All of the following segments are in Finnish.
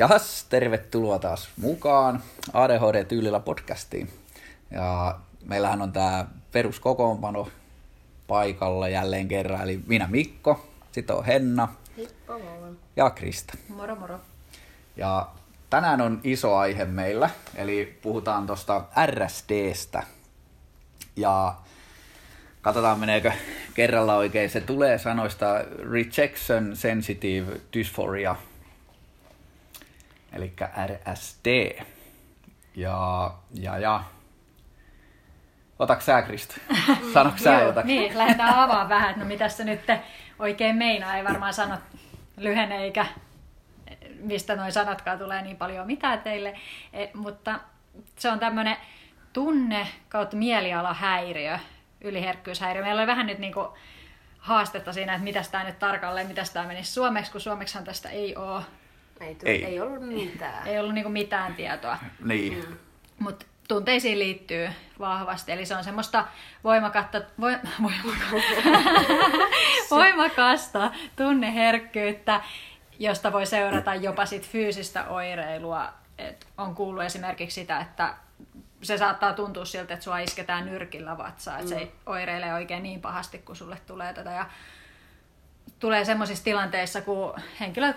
Jahas, tervetuloa taas mukaan ADHD Tyylillä podcastiin. Ja meillähän on tämä peruskokoonpano paikalla jälleen kerran, eli minä Mikko, sitten on Henna Heippa ja Krista. Moro moro. Ja tänään on iso aihe meillä, eli puhutaan tuosta RSDstä. Ja katsotaan meneekö kerralla oikein. Se tulee sanoista Rejection Sensitive Dysphoria, eli RSD. Ja, ja, ja. Otaks sä, Krista? Sanoiko sä jotakin? Niin, lähdetään avaamaan vähän, että no mitä se nyt oikein meinaa. Ei varmaan sano lyhenne eikä mistä noin sanatkaan tulee niin paljon mitään teille. E, mutta se on tämmöinen tunne kautta mielialahäiriö, yliherkkyyshäiriö. Meillä oli vähän nyt niinku haastetta siinä, että mitä tämä nyt tarkalleen, mitä tämä menisi suomeksi, kun suomeksihan tästä ei ole, Ei, tu- Ei. ei. ollut mitään. ei ollut niinku mitään tietoa. Niin. Mutta tunteisiin liittyy vahvasti, eli se on semmoista voimakatta, voi, voimaka- voimakasta tunneherkkyyttä, josta voi seurata jopa sit fyysistä oireilua. Et on kuullut esimerkiksi sitä, että se saattaa tuntua siltä, että sua isketään nyrkillä vatsaa, että se ei oireilee oikein niin pahasti, kun sulle tulee tätä. Ja tulee semmoisissa tilanteissa, kun henkilö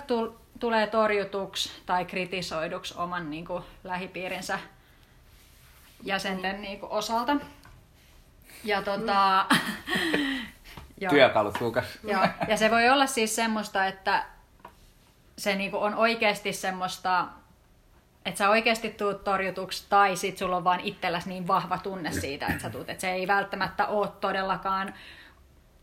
tulee torjutuksi tai kritisoiduksi oman niin kuin, lähipiirinsä jäsenten niin kuin, osalta. Ja tota... joo. Työkalut hukas. Joo. Ja se voi olla siis semmoista, että se niinku on oikeasti semmoista, että sä oikeasti tuut torjutuksi tai sit sulla on vaan itselläsi niin vahva tunne siitä, että sä tuut. Että se ei välttämättä ole todellakaan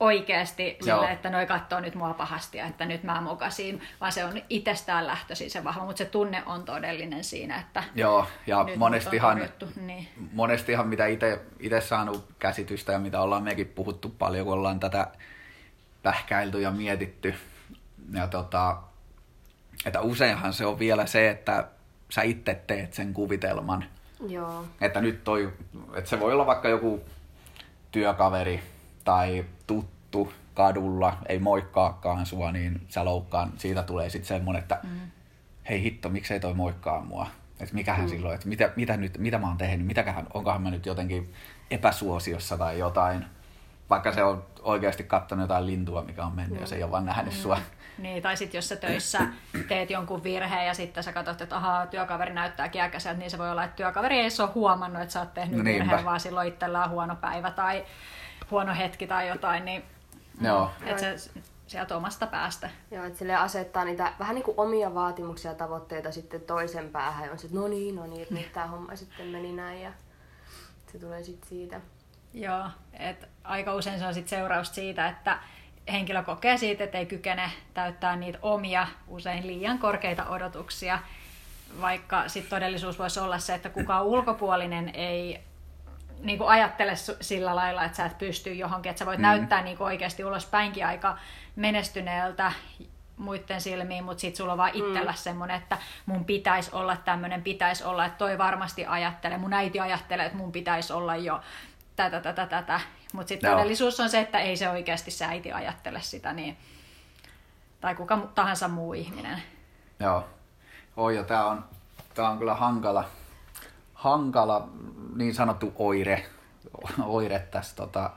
oikeasti sille, että noi katsoo nyt mua pahasti ja että nyt mä mokasin, vaan se on itsestään lähtöisin se vahva, mutta se tunne on todellinen siinä, että Joo, ja nyt monestihan, torjuttu. Niin. monestihan mitä itse saanut käsitystä ja mitä ollaan mekin puhuttu paljon, kun ollaan tätä pähkäilty ja mietitty. Ja tota, että useinhan se on vielä se, että sä itse teet sen kuvitelman. Joo. Että nyt toi, että se voi olla vaikka joku työkaveri tai tuttu kadulla, ei moikkaakaan sua, niin sä loukkaan. Siitä tulee sitten semmoinen, että mm. hei hitto, miksei toi moikkaa mua. Että mikähän mm. silloin, että mitä, mitä, nyt, mitä mä oon tehnyt, mitäköhän, onkohan mä nyt jotenkin epäsuosiossa tai jotain. Vaikka se on oikeasti katsonut jotain lintua, mikä on mennyt mm. ja se ei ole vaan nähnyt sua. Niin, tai sitten jos sä töissä teet jonkun virheen ja sitten sä katsot, että ahaa, työkaveri näyttää äkäiseltä, niin se voi olla, että työkaveri ei ole huomannut, että sä oot tehnyt No niinpä. virheen, vaan silloin itsellään on huono päivä tai huono hetki tai jotain, niin Joo. että se sieltä omasta päästä. Joo, että sille asettaa niitä vähän niin kuin omia vaatimuksia ja tavoitteita sitten toisen päähän. Ja on se, että no niin, no niin, että nyt tämä homma sitten meni näin ja se tulee sitten siitä. Joo, että aika usein se on sit seuraus siitä, että henkilö kokee siitä, että ei kykene täyttää niitä omia, usein liian korkeita odotuksia, vaikka sitten todellisuus voisi olla se, että kukaan ulkopuolinen ei niin kuin ajattele sillä lailla, että sä et pysty johonkin, että sä voit mm. näyttää niin kuin oikeasti ulospäinkin aika menestyneeltä muiden silmiin, mutta sitten sulla on vaan itsellä mm. semmoinen, että mun pitäisi olla tämmöinen, pitäisi olla, että toi varmasti ajattelee, mun äiti ajattelee, että mun pitäisi olla jo tätä, tätä, tätä. Mutta sitten Joo. todellisuus on se, että ei se oikeasti se äiti ajattele sitä, niin, tai kuka tahansa muu ihminen. Joo. Oi, ja tää on, tää on kyllä hankala, hankala niin sanottu oire, oire tässä. Tota.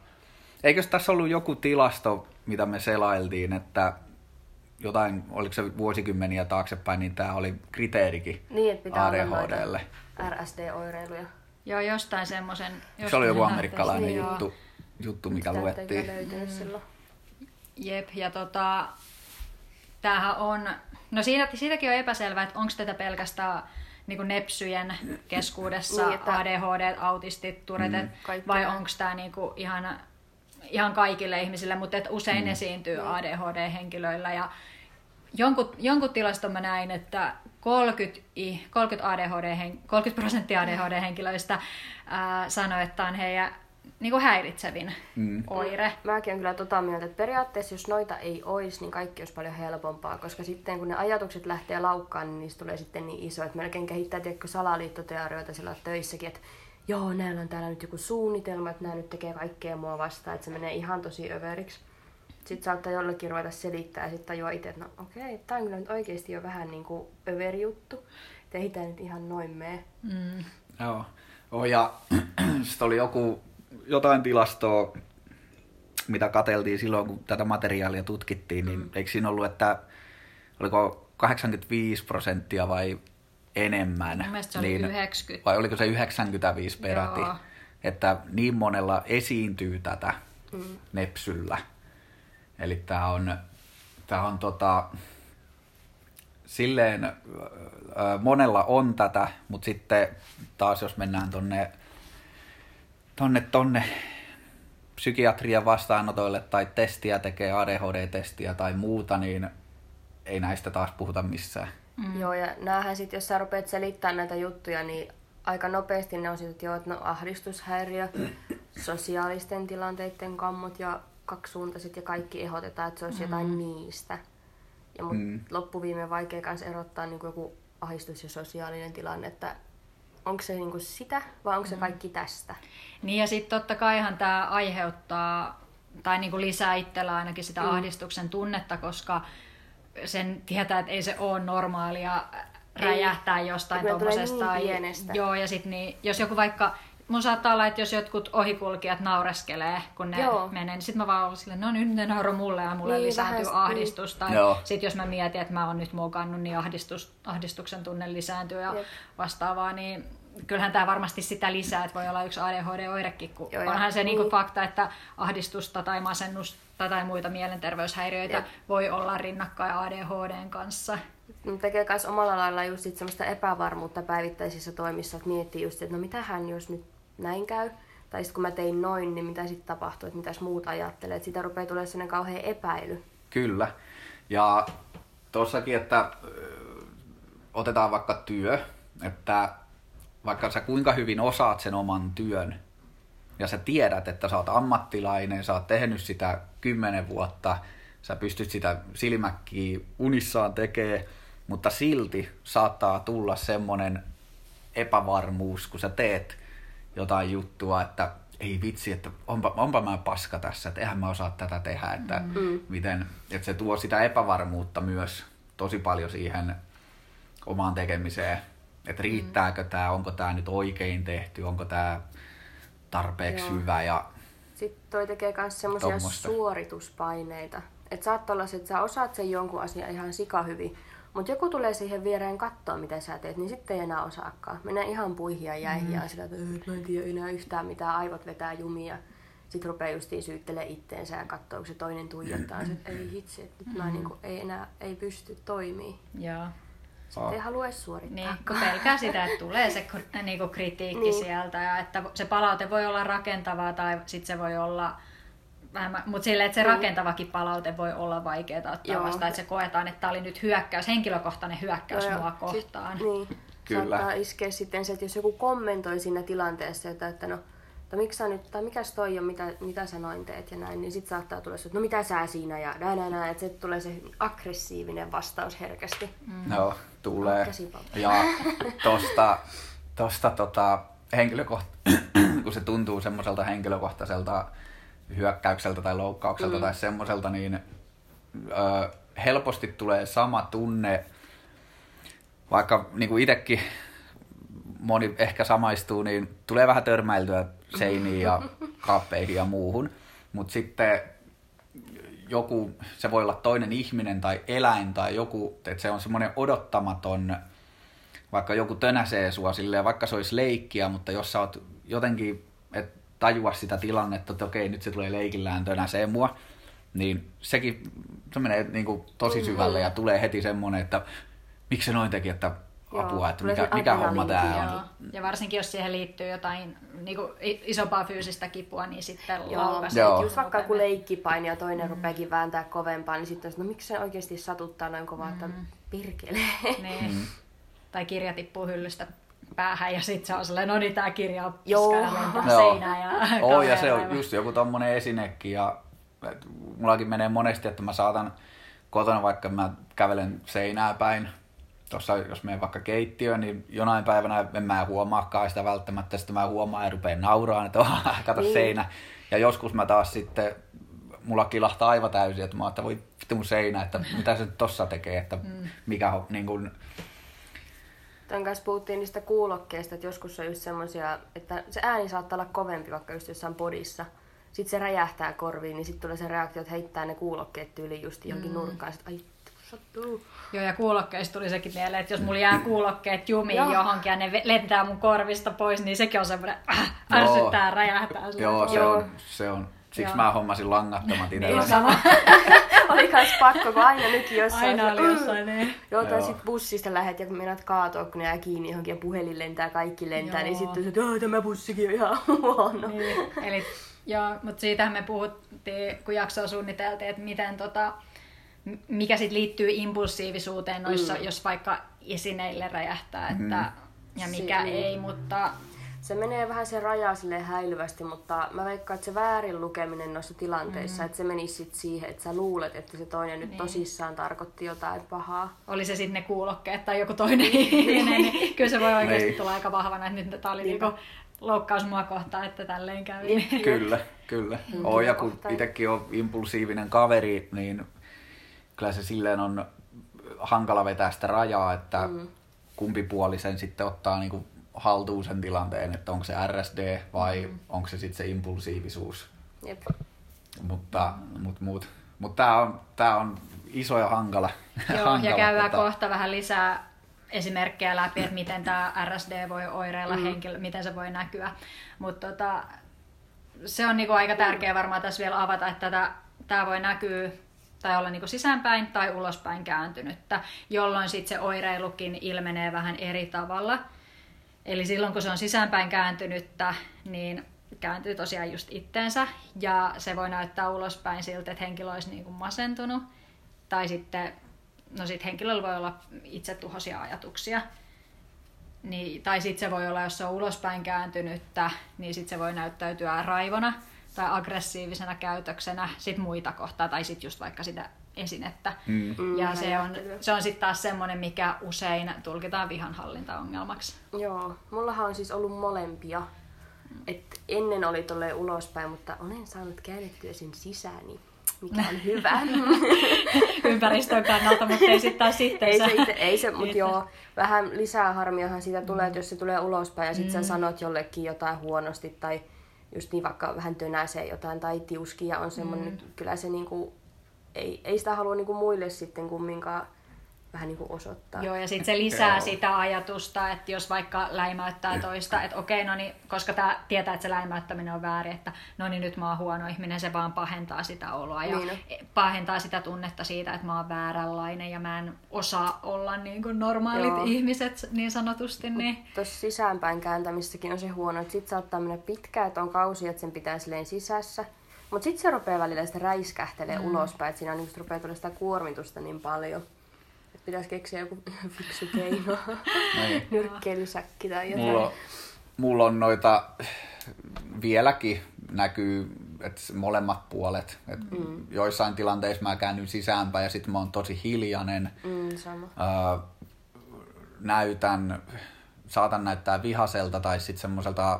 Eikös tässä ollut joku tilasto, mitä me selailtiin, että jotain, oliko se vuosikymmeniä taaksepäin, niin tämä oli kriteerikin Niin, että pitää ADHDlle. RSD-oireiluja. Joo, jostain semmoisen... Se oli joku jostain amerikkalainen lähteestä, joo. juttu, juttu, mikä Sitä luettiin. Mm. silloin. Jep, ja tota, tämähän on, no siinä, siitäkin on epäselvää, että onko tätä pelkästään niin kuin nepsyjen keskuudessa Niin, niin, että- ADHD, autistit, turetet, Mm. Vai onko tämä niin kuin ihan, ihan kaikille ihmisille, mutta et usein mm. esiintyy ADHD-henkilöillä ja jonkun, jonkun tilaston mä näin, että 30, i- 30, ADHD, hen- 30 prosenttia ADHD-henkilöistä ää, sanoi, että on heidän niin kuin häiritsevin Mm. oire. Mäkin on kyllä tota mieltä, että periaatteessa jos noita ei olisi, niin kaikki olisi paljon helpompaa, koska sitten kun ne ajatukset lähtee laukkaan, niin niistä tulee sitten niin iso, että melkein kehittää tiedätkö, salaliittoteorioita sillä töissäkin, että joo, näillä on täällä nyt joku suunnitelma, että nämä nyt tekee kaikkea mua vastaan, että se menee ihan tosi överiksi. Sitten saattaa jollekin ruveta selittää ja sitten tajua itse, että no okei, okay, tämä on kyllä nyt oikeasti jo vähän niin kuin överi juttu. Että ei tämä nyt ihan noin mene. Mm. Joo. Oh, ja sitten oli joku, jotain tilastoa, mitä kateltiin silloin, kun tätä materiaalia tutkittiin, niin eikö siinä ollut, että oliko 85 prosenttia vai enemmän? Mun mielestä se oli niin, 90. Vai oliko se 95 peräti? Joo. Että niin monella esiintyy tätä mm. nepsyllä. Eli tämä on, tää on tota, silleen, monella on tätä, mutta sitten taas jos mennään tonne, tonne, tonne psykiatrian vastaanotoille tai testiä tekee, ADHD-testiä tai muuta, niin ei näistä taas puhuta missään. Mm. Joo, ja näähän sitten, jos sä rupeat selittämään näitä juttuja, niin aika nopeasti ne on sitten, että joo, että no ahdistushäiriö, sosiaalisten tilanteiden kammot ja kaksisuuntaiset ja kaikki ehdotetaan, että se olisi mm. jotain niistä. Ja mut mm. loppuviimeen vaikea kanssa erottaa niin joku ahdistus ja sosiaalinen tilanne, että onko se niin sitä vai onko se kaikki tästä. Niin ja sitten totta kaihan tämä aiheuttaa tai niin kuin lisää itsellä ainakin sitä mm. ahdistuksen tunnetta, koska sen tietää, että ei se ole normaalia räjähtää ei. jostain tuommoisesta. Niin joo, ja sitten niin, jos joku vaikka mun saattaa olla, että jos jotkut ohikulkijat naureskelee, kun ne Joo. menee, niin sitten mä vaan olen silleen, no nyt ne nauro mulle ja mulle niin, lisääntyy vähän, ahdistus. Tai sitten jos mä mietin, että mä oon nyt mokannut, niin ahdistus, ahdistuksen tunne lisääntyy ja Jep. vastaavaa, niin kyllähän tämä varmasti sitä lisää, että voi olla yksi ADHD-oirekin, kun Joo, onhan se niin. Niinku fakta, että ahdistusta tai masennusta tai muita mielenterveyshäiriöitä Jep. voi olla rinnakkain ADHDn kanssa. Tekee myös omalla lailla just sit semmoista epävarmuutta päivittäisissä toimissa, että miettii just, että no mitähän jos nyt näin käy. Tai sitten kun mä tein noin, niin mitä sitten tapahtuu, että mitäs muut ajattelee. Että sitä rupeaa tulemaan sellainen kauhean epäily. Kyllä. Ja tuossakin, että otetaan vaikka työ, että vaikka sä kuinka hyvin osaat sen oman työn, ja sä tiedät, että sä oot ammattilainen, sä oot tehnyt sitä kymmenen vuotta, sä pystyt sitä silmäkkiä unissaan tekee, mutta silti saattaa tulla semmoinen epävarmuus, kun sä teet jotain juttua, että ei vitsi, että onpa, onpa mä paska tässä, että eihän mä osaa tätä tehdä, että, mm. miten, että se tuo sitä epävarmuutta myös tosi paljon siihen omaan tekemiseen, että riittääkö mm. tämä, onko tämä nyt oikein tehty, onko tämä tarpeeksi Joo. hyvä ja Sitten toi tekee myös semmoisia suorituspaineita, että saattaa olla se, että sä osaat sen jonkun asian ihan sika hyvin, mutta joku tulee siihen viereen katsoa, mitä sä teet, niin sitten ei enää osaakaan. Menee ihan puihin ja jäihin mm. sillä, että mä en tiedä enää yhtään mitä, aivot vetää jumia. Sitten rupeaa justiin syyttelee itteensä ja katsoo, kun se toinen tuijottaa. Mm. Sitten ei hitsi, että nyt mm. mä niinku, ei enää ei pysty toimii. Joo. Sitten ei halua edes suorittaa. Niin, kun pelkää sitä, että tulee se niinku kritiikki niin. sieltä ja että se palaute voi olla rakentavaa tai sitten se voi olla vähemmän, mutta silleen, että se rakentavakin palaute voi olla vaikeaa ottaa Joo. vastaan, että se koetaan, että tämä oli nyt hyökkäys, henkilökohtainen hyökkäys Joo, mua kohtaan. Sit, niin. Kyllä. Saattaa iskeä sitten se, että jos joku kommentoi siinä tilanteessa, että, että no, että miksi sä nyt, tai mikäs toi on, mitä, mitä sä noin teet ja näin, niin sitten saattaa tulla se, että no mitä sä siinä ja näin, näin, näin, että se tulee se aggressiivinen vastaus herkästi. Mm. Joo, tulee. Ja tosta, tosta tota, henkilökoht- kun se tuntuu semmoiselta henkilökohtaiselta hyökkäykseltä tai loukkaukselta mm. tai semmoiselta, niin ö, helposti tulee sama tunne, vaikka niin kuin itsekin moni ehkä samaistuu, niin tulee vähän törmäiltyä seiniin ja kaappeihin ja muuhun. Mutta sitten joku, se voi olla toinen ihminen tai eläin tai joku, että se on semmoinen odottamaton, vaikka joku tönäsee sua silleen, vaikka se olisi leikkiä, mutta jos sä oot jotenkin, että tajua sitä tilannetta, että okei, nyt se tulee leikillään tönäsee mua, niin sekin se menee niin kuin tosi syvälle ja tulee heti semmoinen, että miksi se noin teki, että apua, että mikä, mikä homma tämä on. Ja varsinkin jos siihen liittyy jotain niin kuin isompaa fyysistä kipua, niin sitten Joo. Joo. Just vaikka kun leikkipaini ja toinen mm. rupeakin vääntää kovempaa, niin sitten no miksi se oikeasti satuttaa noin kovaa, mm. että pirkelee. Niin. Mm. Tai kirja tippuu hyllystä päähän ja sitten se on sellainen, no niin tää kirja on Joo. seinään ja Oo, ja se on just joku tommonen esinekin ja mullakin menee monesti, että mä saatan kotona vaikka mä kävelen seinää päin, tuossa jos menen vaikka keittiöön, niin jonain päivänä en mä huomaakaan sitä välttämättä, sitten mä huomaan ja rupean nauraan, että kato niin. seinä. Ja joskus mä taas sitten mulla kilahtaa aivan täysin, että mä että voi vittu mun seinä, että mitä se nyt tossa tekee, että mm. mikä on niin kuin, Tämän kanssa puhuttiin niistä kuulokkeista, että joskus on just semmosia, että se ääni saattaa olla kovempi vaikka just jossain podissa. Sitten se räjähtää korviin, niin sitten tulee se reaktio, että heittää ne kuulokkeet tyyliin just johonkin mm. nurkkaan. Sitten, ai, sattuu. Joo, ja kuulokkeista tuli sekin mieleen, että jos mulla jää kuulokkeet jumiin Joo. johonkin ja ne lentää mun korvista pois, niin sekin on semmoinen, äh, ärsyttää, räjähtää. joo, se Joo. on, se on. Siksi Joo. mä hommasin langattomat Niin itselleni. sama. Oli kans pakko, kun aina nytkin jossain. Aina se- oli jossain niin. Joo, tai sit bussista lähet ja kun meinaat kaatua, kun ne jää kiinni johonkin ja puhelin lentää, kaikki lentää, Joo. niin sitten että "Joo, tämä bussikin on ihan huono. Niin, eli, joo, mutta siitähän me puhuttiin, kun jaksoa suunniteltiin, että miten tota, mikä sitten liittyy impulsiivisuuteen noissa, mm. jos vaikka esineille räjähtää, että, ja mikä Si- ei, mutta Se menee vähän se raja silleen häilyvästi, mutta mä veikkaan, että se väärin lukeminen noissa tilanteissa, mm. että se menisi sit siihen, että sä luulet, että se toinen nyt Niin. tosissaan tarkoitti jotain pahaa. oli se sitten ne kuulokkeet tai joku toinen ihminen, niin kyllä se voi oikeasti Niin. tulla aika vahvana, että nyt tämä oli niinku loukkaus mua kohtaan, että tälleen kävi. Niin. Kyllä, kyllä. Oo, ja kun itsekin on impulsiivinen kaveri, niin kyllä se silleen on hankala vetää sitä rajaa, että mm. kumpi puoli sen sitten ottaa niinku haltuun sen tilanteen, että onko se RSD vai mm. onko se sitten se impulsiivisuus. Jep. Mutta, mut, mut, mut tää on, tää on iso ja hankala. Joo, hankala ja käydään tota- kohta vähän lisää esimerkkejä läpi, että miten tämä RSD voi oireilla mm. henkilö, miten se voi näkyä. Mutta tota, se on niinku aika tärkeää varmaan tässä vielä avata, että tämä voi näkyä tai olla niinku sisäänpäin tai ulospäin kääntynyttä, jolloin sitten se oireilukin ilmenee vähän eri tavalla. Eli silloin kun se on sisäänpäin kääntynyttä, niin kääntyy tosiaan just itteensä. Ja se voi näyttää ulospäin siltä, että henkilö olisi niinku masentunut. Tai sitten, no sit henkilöllä voi olla itsetuhoisia ajatuksia. Niin, tai sitten se voi olla, jos se on ulospäin kääntynyttä, niin sitten se voi näyttäytyä raivona tai aggressiivisena käytöksenä sit muita kohtaa, tai sitten just vaikka sitä esinettä. Mm. Mm, Ja se on, se on sitten taas semmoinen, mikä usein tulkitaan vihanhallintaongelmaksi. Joo, mullahan on siis ollut molempia. Et ennen oli tolleen ulospäin, mutta olen saanut käännettyä sen sisään, niin mikä on hyvä. Ympäristön kannalta, mutta ei sitten taas sitten ei se, itse, ei se mutta Itse. joo, vähän lisää harmiahan siitä tulee, että jos se tulee ulospäin ja sitten mm. sä sanot jollekin jotain huonosti tai just niin vaikka vähän tönäsee jotain tai tiuskia on semmoinen, mm. kyllä se niinku, ei, ei sitä halua niinku muille sitten kumminkaan vähän niinku osoittaa. Joo, ja sitten se lisää Joo. sitä ajatusta, että jos vaikka läimäyttää toista, että okei, no niin, koska tämä tietää, että se läimäyttäminen on väärin, että no niin, nyt mä oon huono ihminen, se vaan pahentaa sitä oloa ja Niin pahentaa sitä tunnetta siitä, että mä oon vääränlainen ja mä en osaa olla niin kuin normaalit Joo. ihmiset niin sanotusti, niin Tuossa sisäänpäin kääntämissäkin on se huono, että sit saattaa mennä pitkään, että on kausi, että sen pitää silleen sisässä. Mutta sitten se rupeaa välillä sitä räiskähtelee mm. ulospäin, että siinä on, niin rupeaa tulla sitä kuormitusta niin paljon. Että pitäisi keksiä joku fiksu keino. Niin. Nyrkkeilysäkki tai jotain. Mulla on, mulla on noita, vieläkin näkyy, että molemmat puolet. Et mm. Joissain tilanteissa mä käännyn sisäänpäin ja sitten mä oon tosi hiljainen. Mm, sama. Ää, näytän, saatan näyttää vihaselta tai sitten semmoiselta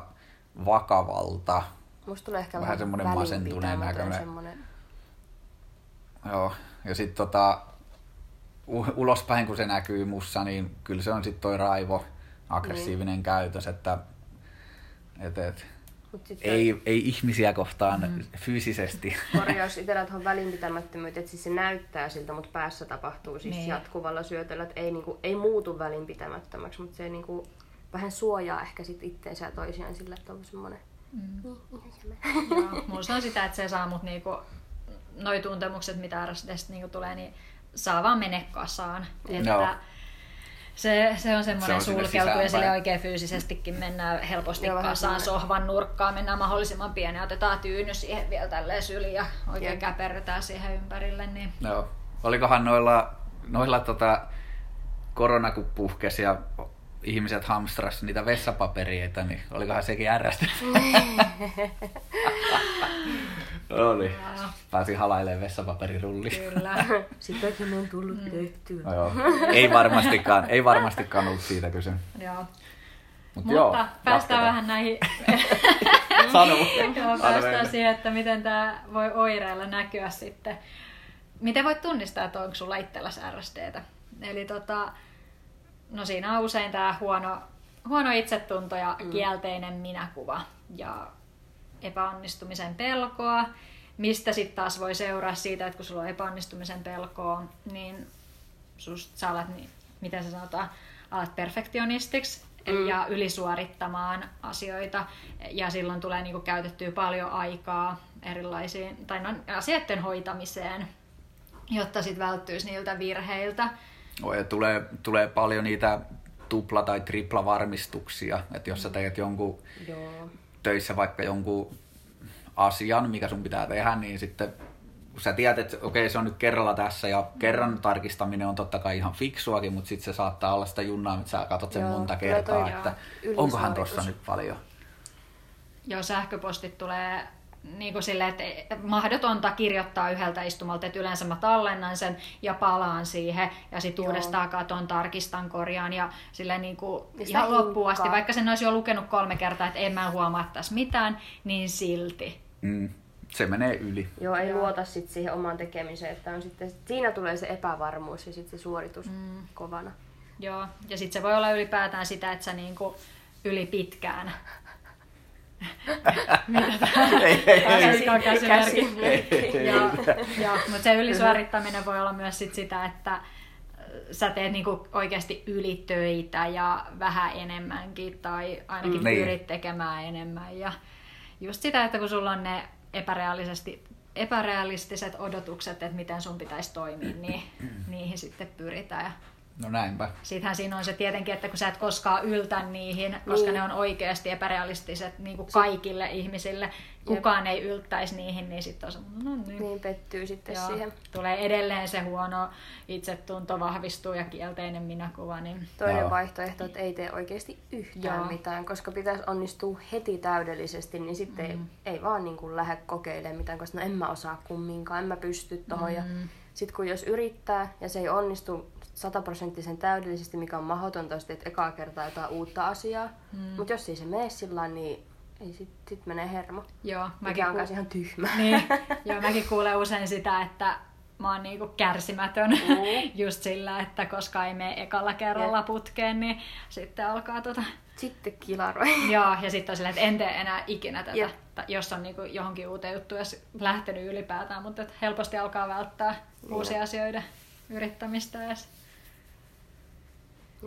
vakavalta. Musta tulee ehkä Vähän vähän, semmonen masentuneen näköinen. Semmonen... Joo. Ja sitten tota, u- ulospäin kun se näkyy mussa, niin kyllä se on sitten toi raivo, aggressiivinen käytös, että et, et, Mut sit ei, ei ihmisiä kohtaan mm. fyysisesti. korjaus itsellä tuohon välinpitämättömyyteen, että siis se näyttää siltä, mutta päässä tapahtuu siis Niin. niin. jatkuvalla syötöllä, että ei, niinku, ei muutu välinpitämättömäksi, mutta se niinku, vähän suojaa ehkä sit itteensä ja toisiaan sillä, että on semmoinen mm. Joo, mulla on sitä, että se saa mut niinku, noi tuntemukset, mitä RSDstä niinku tulee, niin saa vaan mene kasaan. Joo. Että se, se on Se semmoinen on sinne sulkeutuu ja sille oikein fyysisestikin mennään helposti Joo, kasaan sohvan nurkkaan, mennään mahdollisimman pieni ja otetaan tyyny siihen vielä tälleen syliin ja oikein Jep. käperrytään siihen ympärille. Niin... Joo. Olikohan noilla, noilla tota, korona kun puhkesi ja ihmiset hamstras niitä vessapaperieita, niin olikohan sekin ärrästä? Oli. Pääsi halailemaan vessapaperirulli. Kyllä. Sitäkin on tullut mm. tehtyä. No joo. Ei varmastikaan, ei varmastikaan ollut siitä kyse. Joo. Mut Mutta joo, päästään jatketaan. vähän näihin Sano. Joo, päästään siihen, että miten tämä voi oireilla näkyä sitten. Miten voit tunnistaa, että onko sulla itselläsi RSDtä? Eli tota, no siinä on usein tämä huono, huono itsetunto ja mm. kielteinen minäkuva ja epäonnistumisen pelkoa, mistä sitten taas voi seuraa siitä, että kun sulla on epäonnistumisen pelkoa, niin susta sä alat, niin, miten se sanotaan, alat perfektionistiksi mm. ja ylisuorittamaan asioita ja silloin tulee niinku käytettyä paljon aikaa erilaisiin, tai no, asioiden hoitamiseen, jotta sitten välttyisi niiltä virheiltä. Tulee, tulee paljon niitä tupla- tai tripla-varmistuksia, että jos sä teet jonkun Joo. töissä vaikka jonkun asian, mikä sun pitää tehdä, niin sitten kun sä tiedät, että okei, se on nyt kerralla tässä ja kerran tarkistaminen on totta kai ihan fiksuakin, mutta sitten se saattaa olla sitä junnaa, että sä katsot sen Joo, monta kertaa, toi että onkohan tossa nyt paljon. Joo, sähköpostit tulee niin kuin silleen, että mahdotonta kirjoittaa yhdeltä istumalta, että yleensä mä tallennan sen ja palaan siihen ja sitten uudestaan katon, tarkistan, korjaan ja silleen niin kuin Ja ihan loppuun asti, vaikka sen olisi jo lukenut kolme kertaa, että en mä huomaa tässä mitään, niin silti. Mm, se menee yli. Joo, ei Joo. luota sit siihen omaan tekemiseen, että on sitten, siinä tulee se epävarmuus ja sitten se suoritus mm. kovana. Joo, ja sitten se voi olla ylipäätään sitä, että sä niin kuin yli pitkään. Mitä ei. alkaa käsimerkki. Mutta se ylisuorittaminen voi olla myös sit sitä, että äh, sä teet niinku oikeasti ylitöitä ja vähän enemmänkin tai ainakin Mm. mm. Niin. pyrit tekemään enemmän. Ja just sitä, että kun sulla on ne epärealisesti, epärealistiset odotukset, että miten sun pitäisi toimia, niin niihin sitten pyritään. No näinpä. Sittenhän siinä on se tietenkin, että kun sä et koskaan yltä niihin, koska Niin. ne on oikeasti epärealistiset niin kuin kaikille ihmisille, kukaan ei yltäisi niihin, niin sitten on se, no niin. Niin pettyy sitten Joo, siihen. tulee edelleen se huono itsetunto vahvistuu ja kielteinen minäkuva, niin Toinen Joo. vaihtoehto, että ei tee oikeasti yhtään Joo. mitään, koska pitäisi onnistua heti täydellisesti, niin sitten mm. ei, ei vaan niin kuin lähde kokeilemaan mitään, koska no en mä osaa kumminkaan, en mä pysty tohon. Mm. Ja sitten kun jos yrittää ja se ei onnistu sataprosenttisen täydellisesti, mikä on mahdotonta, jos teet ekaa kertaa jotain uutta asiaa, mm. mutta jos ei se mene sillä niin ei sit, sit menee hermo. joo, Mikä mäkin, on ku... myös ihan tyhmä. niin, joo, mäkin kuulen usein sitä, että mä oon niinku kärsimätön Mm. just sillä, että koska ei mene ekalla kerralla Jep. putkeen, niin sitten alkaa tota Sitten kilaroi. Joo, ja sitten on silleen, että en tee enää ikinä tätä, tai jos on niinku johonkin uuteen juttuun jos lähtenyt ylipäätään, mutta helposti alkaa välttää Niin. uusia asioita yrittämistä edes.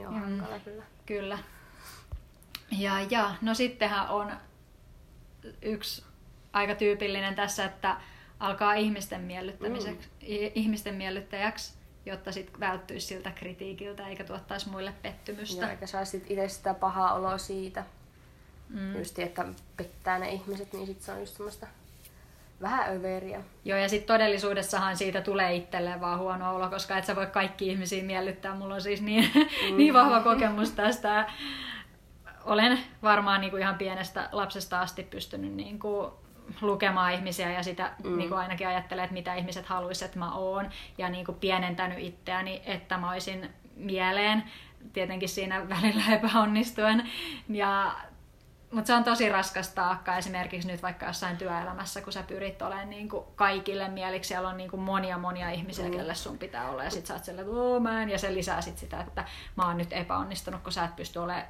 Joo, Mm. hankala kyllä. Kyllä. Ja, ja, no sittenhän on yksi aika tyypillinen tässä, että alkaa ihmisten miellyttämiseksi, i- ihmisten miellyttäjäksi, jotta sitten välttyisi siltä kritiikiltä eikä tuottaisi muille pettymystä. Joo, eikä saa sit itse sitä pahaa oloa siitä. Mm. Just, että pettää ne ihmiset, niin sit se on just semmoista vähän överiä. Joo, ja sitten todellisuudessahan siitä tulee itselleen vaan huono olo, koska et sä voi kaikki ihmisiä miellyttää. Mulla on siis niin, mm. niin vahva kokemus tästä. Olen varmaan niin kuin ihan pienestä lapsesta asti pystynyt niin kuin lukemaan ihmisiä ja sitä mm. niin kuin ainakin ajattelee, että mitä ihmiset haluaisivat, että mä oon. Ja niin kuin pienentänyt itseäni, että mä olisin mieleen. Tietenkin siinä välillä epäonnistuen. Ja mutta se on tosi raskas taakka esimerkiksi nyt vaikka jossain työelämässä, kun sä pyrit olemaan niin kuin kaikille mieliksi. Siellä on niin kuin monia monia ihmisiä, mm. kelle sun pitää olla. Ja sit sä oot silleen, että "Oo, mä en. Ja se lisää sit sitä, että mä oon nyt epäonnistunut, kun sä et pysty olemaan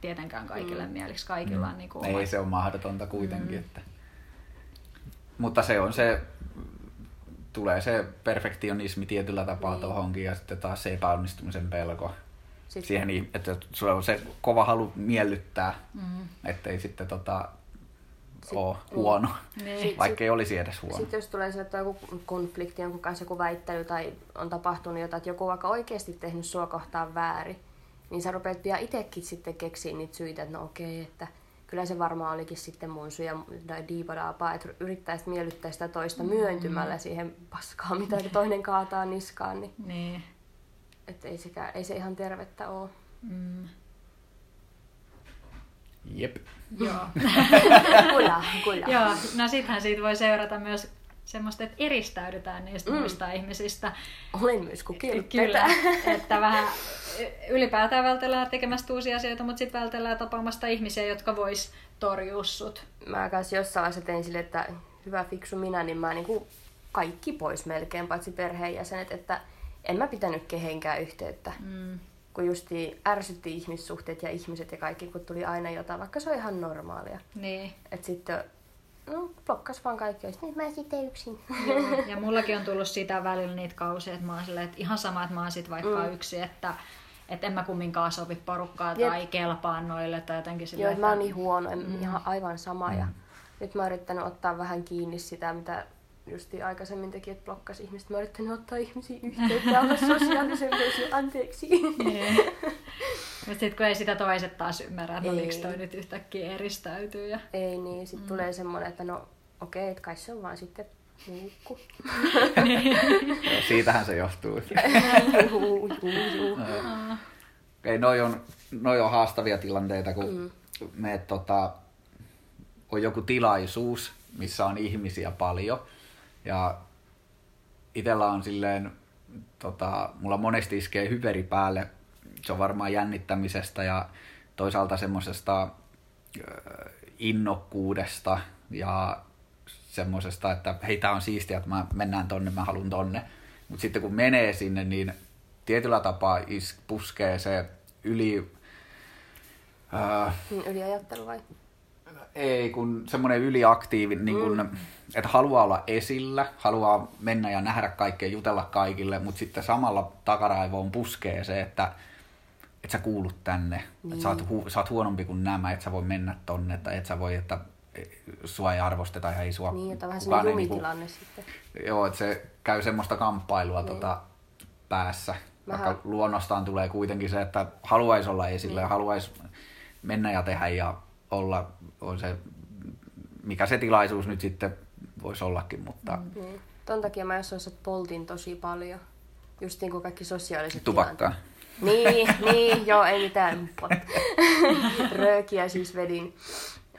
tietenkään kaikille mm. mieliksi. Kaikilla on niin kuin Ei se on mahdotonta kuitenkin. Mm. Että... Mutta se on se, tulee se perfektionismi tietyllä tapaa niin. tohonkin ja sitten taas se epäonnistumisen pelko. Sitten, Siihen, niin, että sulla on se kova halu miellyttää, mm. ettei sitten tota, ole huono, Niin. Sit- vaikka ei olisi edes huono. Sitten jos tulee sieltä joku konflikti jonkun kanssa, joku väittely tai on tapahtunut jotain, että joku on vaikka oikeasti tehnyt sua kohtaan väärin, niin sä rupeat pian itsekin sitten keksiä niitä syitä, että no okei, että kyllä se varmaan olikin sitten mun syy ja diipadaapaa, että yrittäisi miellyttää sitä toista myöntymällä siihen paskaan, mitä toinen kaataa niskaan, niin Niin. Että ei, sekä, ei se ihan tervettä ole. Mm. Jep. Joo. Kyllä, kyllä. Joo, no sittenhän siitä voi seurata myös semmoista, että eristäydytään niistä Mm. mm. muista ihmisistä. Olen myös kokeillut Kyllä, tätä. että vähän ylipäätään vältellään tekemästä uusia asioita, mutta sitten vältellään tapaamasta ihmisiä, jotka vois torjua sut. Mä kanssa jossain vaiheessa tein sille, että hyvä fiksu minä, niin mä niinku kaikki pois melkein, paitsi perheenjäsenet, että en mä pitänyt kehenkään yhteyttä. Mm. Kun justi ärsytti ihmissuhteet ja ihmiset ja kaikki, kun tuli aina jotain, vaikka se on ihan normaalia. Niin. Et sitten, no blokkas vaan kaikki, sit, "Nyt mä sitten yksin. Joo. Ja mullakin on tullut sitä välillä niitä kausia, että mä oon silleen, että ihan sama, että mä oon sit vaikka mm. yksi, että että en mä kumminkaan sovi porukkaa Jep. tai kelpaa noille tai jotenkin silleen, Joo, että mä oon niin huono, en, ihan aivan sama. Ja nyt mä oon yrittänyt ottaa vähän kiinni sitä, mitä justi aikaisemmin teki, että blokkas ihmiset. Mä yrittänyt ottaa ihmisiä yhteyttä ja olla sosiaalisempi anteeksi. Niin. Mutta sitten kun ei sitä toiset taas ymmärrä, että no miksi toi nyt yhtäkkiä eristäytyy. Ja... Ei niin, sit mm. tulee semmonen, että no okei, että kai se on vaan sitten luukku. Joo, Siitähän se johtuu. juu, juu, juu. Ei, noi on, noi on haastavia tilanteita, kun mm. me tota, on joku tilaisuus, missä on ihmisiä paljon. Ja itellä on silleen, tota, mulla monesti iskee hyperi päälle. Se on varmaan jännittämisestä ja toisaalta semmoisesta innokkuudesta ja semmoisesta, että hei tää on siistiä, että mä mennään tonne, mä haluan tonne. Mutta sitten kun menee sinne, niin tietyllä tapaa is, puskee se yli... Äh, Mm, Yliajattelu vai? Ei, kun semmoinen yliaktiivi, niin kun, mm. että haluaa olla esillä, haluaa mennä ja nähdä kaikkea, jutella kaikille, mutta sitten samalla takaraivoon puskee se, että et sä kuulut tänne, niin. että sä oot, hu, sä oot huonompi kuin nämä, että sä voi mennä tonne, tai että sä voi, että sua ei arvosteta ja ei sua Niin, että vähän semmoinen ei niinku- jumitilanne sitten. Joo, että se käy semmoista kamppailua niin. tota, päässä. Vähän- Vaikka luonnostaan tulee kuitenkin se, että haluaisi olla esillä niin. ja haluaisi mennä ja tehdä ja olla, on se, mikä se tilaisuus nyt sitten voisi ollakin, mutta. Niin. Ton takia mä jossain poltin tosi paljon. Just niin kuin kaikki sosiaaliset tupakkaa. tilanteet. Niin, niin, joo, ei mitään. Röökiä siis vedin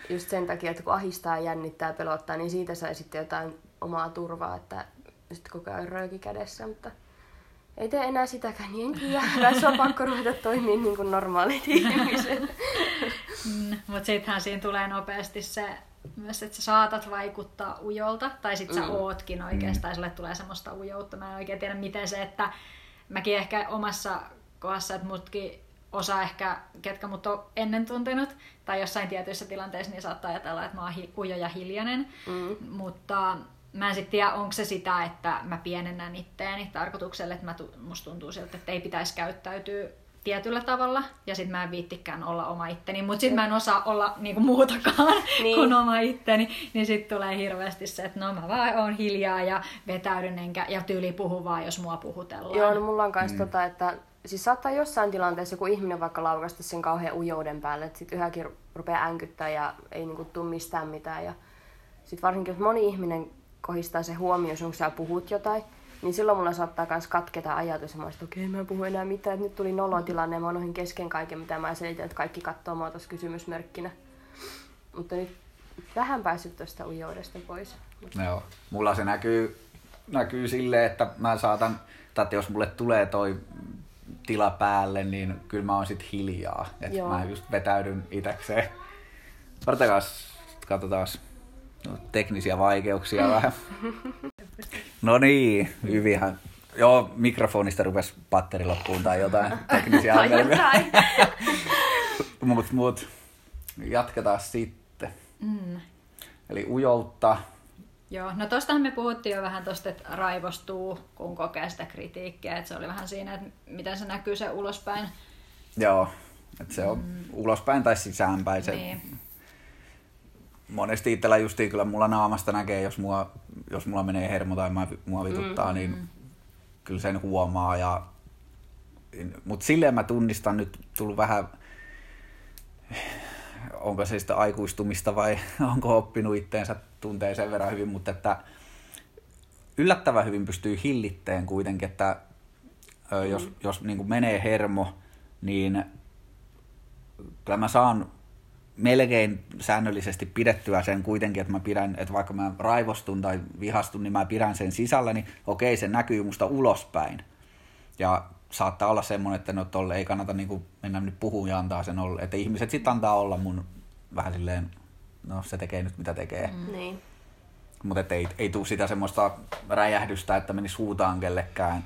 just sen takia, että kun ahistaa, jännittää, pelottaa, niin siitä sai sitten jotain omaa turvaa, että sitten koko ajan rööki kädessä, mutta ei tee enää sitäkään, niin en tiedä. Tässä on pakko ruveta toimia niin kuin normaalit ihmiset. Mm, mutta sittenhän siinä tulee nopeasti se, myös, että sä saatat vaikuttaa ujolta, tai sitten sä Mm. ootkin oikeastaan, mm. sulle tulee semmoista ujoutta. Mä en oikein tiedä, miten se, että mäkin ehkä omassa kohdassa, että mutkin osa ehkä, ketkä mut on ennen tuntenut, tai jossain tietyissä tilanteissa, niin saattaa ajatella, että mä oon hi- ujo ja hiljainen. Mm. Mutta mä en sitten tiedä, onko se sitä, että mä pienennän itteeni tarkoitukselle, että mä tu- musta tuntuu siltä, että ei pitäisi käyttäytyä tietyllä tavalla, ja sitten mä en viittikään olla oma itteni, mutta sitten mä en osaa olla niinku muutakaan Niin. kuin oma itteni, niin sitten tulee hirveästi se, että no mä vaan oon hiljaa ja vetäydyn enkä, ja tyyli puhu vaan, jos mua puhutellaan. Joo, no mulla on kans mm. tota, että siis saattaa jossain tilanteessa joku ihminen vaikka laukasta sen kauhean ujouden päälle, että sit yhäkin ru- rupeaa änkyttää ja ei niinku tuu mistään mitään. Ja sit varsinkin, jos moni ihminen kohistaa se huomio, kun sä puhut jotain, niin silloin mulla saattaa kans katketa ajatus ja mä oon sit, okei, mä en puhu enää mitään, että nyt tuli nolotilanne ja mä unohdin kesken kaiken, mitä mä selitän, että kaikki katsoo mua tossa kysymysmerkkinä. Mutta nyt vähän päässyt tuosta ujoudesta pois. Mut Joo. Mulla se näkyy, näkyy silleen, että mä saatan, tai että jos mulle tulee toi tila päälle, niin kyllä mä oon sit hiljaa. Että mä just vetäydyn itekseen. Odotakas, katsotaan no, teknisiä vaikeuksia vähän. No niin, hyvinhän. Joo, mikrofonista rupesi patteri loppuun tai jotain teknisiä ongelmia. mut, mut, jatketaan sitten. Mm. Eli ujoutta, Joo, no tostahan me puhuttiin jo vähän tosta, että raivostuu, kun kokee sitä kritiikkiä, että se oli vähän siinä, että miten se näkyy se ulospäin. Joo, että se on mm. ulospäin tai sisäänpäin. Se Niin. Monesti itsellä justiin kyllä mulla naamasta näkee, jos, mua, jos mulla menee hermo tai mä, mua vituttaa, mm. niin kyllä sen huomaa. Ja, mutta silleen mä tunnistan nyt tullut vähän, onko se sitten aikuistumista vai onko oppinut itteensä tuntee sen verran hyvin, mutta että yllättävän hyvin pystyy hillitteen kuitenkin, että jos, jos niin menee hermo, niin kyllä mä saan melkein säännöllisesti pidettyä sen kuitenkin, että mä pidän, että vaikka mä raivostun tai vihastun, niin mä pidän sen sisällä, niin okei, se näkyy musta ulospäin. Ja saattaa olla semmoinen, että no tolle ei kannata niinku mennä nyt puhumaan ja antaa sen olla. Että ihmiset sitten antaa olla mun vähän silleen, no se tekee nyt mitä tekee. Mm. Niin. Mutta ei, ei tule sitä semmoista räjähdystä, että menisi huutaan kellekään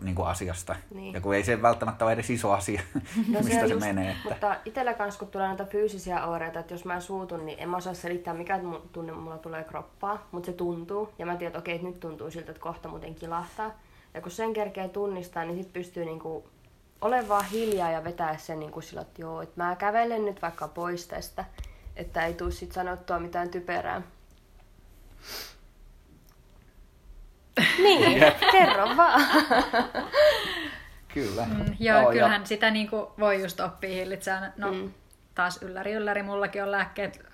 niin kuin asiasta. Niin. Ja kun ei se välttämättä ole edes iso asia, no, mistä se just, menee. Että... Mutta itsellä kanssa, kun tulee näitä fyysisiä oireita, että jos mä suutun, niin en mä osaa selittää, mikä tunne mulla tulee kroppaa, mutta se tuntuu. Ja mä tiedän, että okei, että nyt tuntuu siltä, että kohta muuten kilahtaa. Ja kun sen kerkee tunnistaa, niin sit pystyy niinku olemaan vaan hiljaa ja vetää sen niinku sillä, että joo, että mä kävelen nyt vaikka pois tästä, että ei tuu sit sanottua mitään typerää. Niin, kerro vaan. Kyllä. Mm, joo, ja- kyllähän sitä niinku voi just oppia hillitsemään. No Mm. taas ylläri ylläri, mullakin on lääkkeet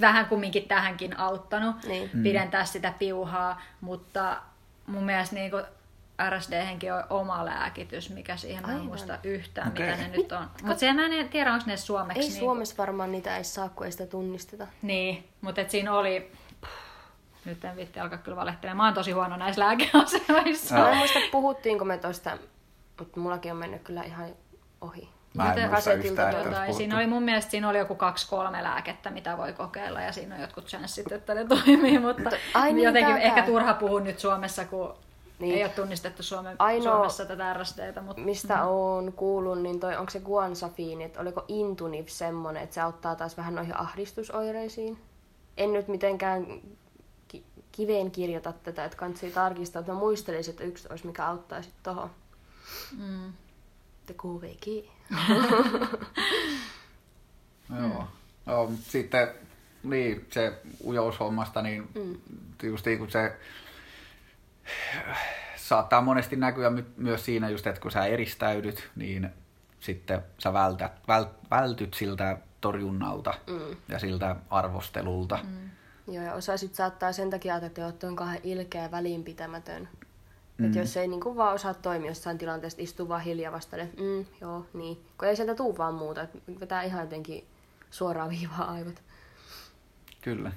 vähän kumminkin tähänkin auttanut Niin. Mm. pidentää sitä piuhaa, mutta mun mielestä niinku RSD-henkin on oma lääkitys, mikä siihen mä en Aivan. muista yhtään, Okei. mitä ne nyt on. Mutta siellä mä en tiedä, onko ne suomeksi. Ei niinku- Suomessa varmaan niitä ei saa, kun ei sitä tunnisteta. Niin, mutta et siinä oli... Nyt en vitti alkaa kyllä valehtelemaan. Mä oon tosi huono näissä lääkeasioissa. Mä en muista, puhuttiinko me tosta, mutta mullakin on mennyt kyllä ihan ohi. Mä en Miten muista yhtään, Jotain. puhuttu. Siinä oli mun mielestä siinä oli joku kaksi-kolme lääkettä, mitä voi kokeilla ja siinä on jotkut chanssit, että ne toimii, mutta ai niin, jotenkin tää- ehkä turha puhua nyt Suomessa, kun Niin. ei ole tunnistettu Suome- Ainoa- Suomessa tätä RSDtä. Mutta Mistä mm. oon kuullut, niin toi, onko se guansafiini, että oliko Intunif semmonen, että se auttaa taas vähän noihin ahdistusoireisiin. En nyt mitenkään kiveen kirjoita tätä, että kansi tarkistaa, mutta mä muistelisin, että yksi olisi, mikä auttaa sitten tohon. mm, Te KVG. Joo. Mut sitten niin, se ujoushommasta, niin mm. just niin kun se saattaa monesti näkyä my- myös siinä just, että kun sä eristäydyt, niin sitten sä vältät, vält, vältyt siltä torjunnalta mm. ja siltä arvostelulta. Mm. Joo, ja osa sit saattaa sen takia ajatella, että toi on kauhean ilkeä ja välinpitämätön. Mm. Että jos ei niinku vaan osaa toimia jossain tilanteessa, istuu vaan hiljaa vastalle, mm, joo, niin. Kun ei sieltä tuu vaan muuta, että vetää ihan jotenkin suoraan viivaa aivot. Kyllä.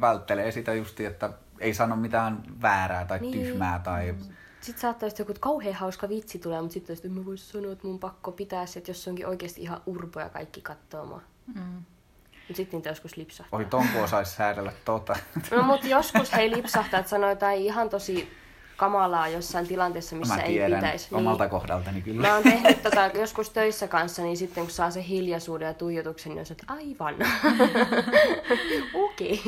Välttelee sitä justi, että ei sano mitään väärää tai Niin. niin. tyhmää tai... Sitten saattaa joku että kauhean hauska vitsi tulee, mutta sitten että mä vois sanoa, että mun pakko pitää se, että jos se onkin oikeasti ihan urpo ja kaikki katsoo mua. mm. Mutta sitten niitä joskus lipsahtaa. Oi, tonko osaisi säädellä tota. No mutta joskus hei lipsahtaa, että sanoo jotain ihan tosi kamalaa jossain tilanteessa, missä Mä ei tiedän pitäisi. omalta Niin. kohdaltani kyllä. Mä oon tehnyt tota joskus töissä kanssa, niin sitten kun saa se hiljaisuuden ja tuijotuksen, niin on se, että aivan. Okei.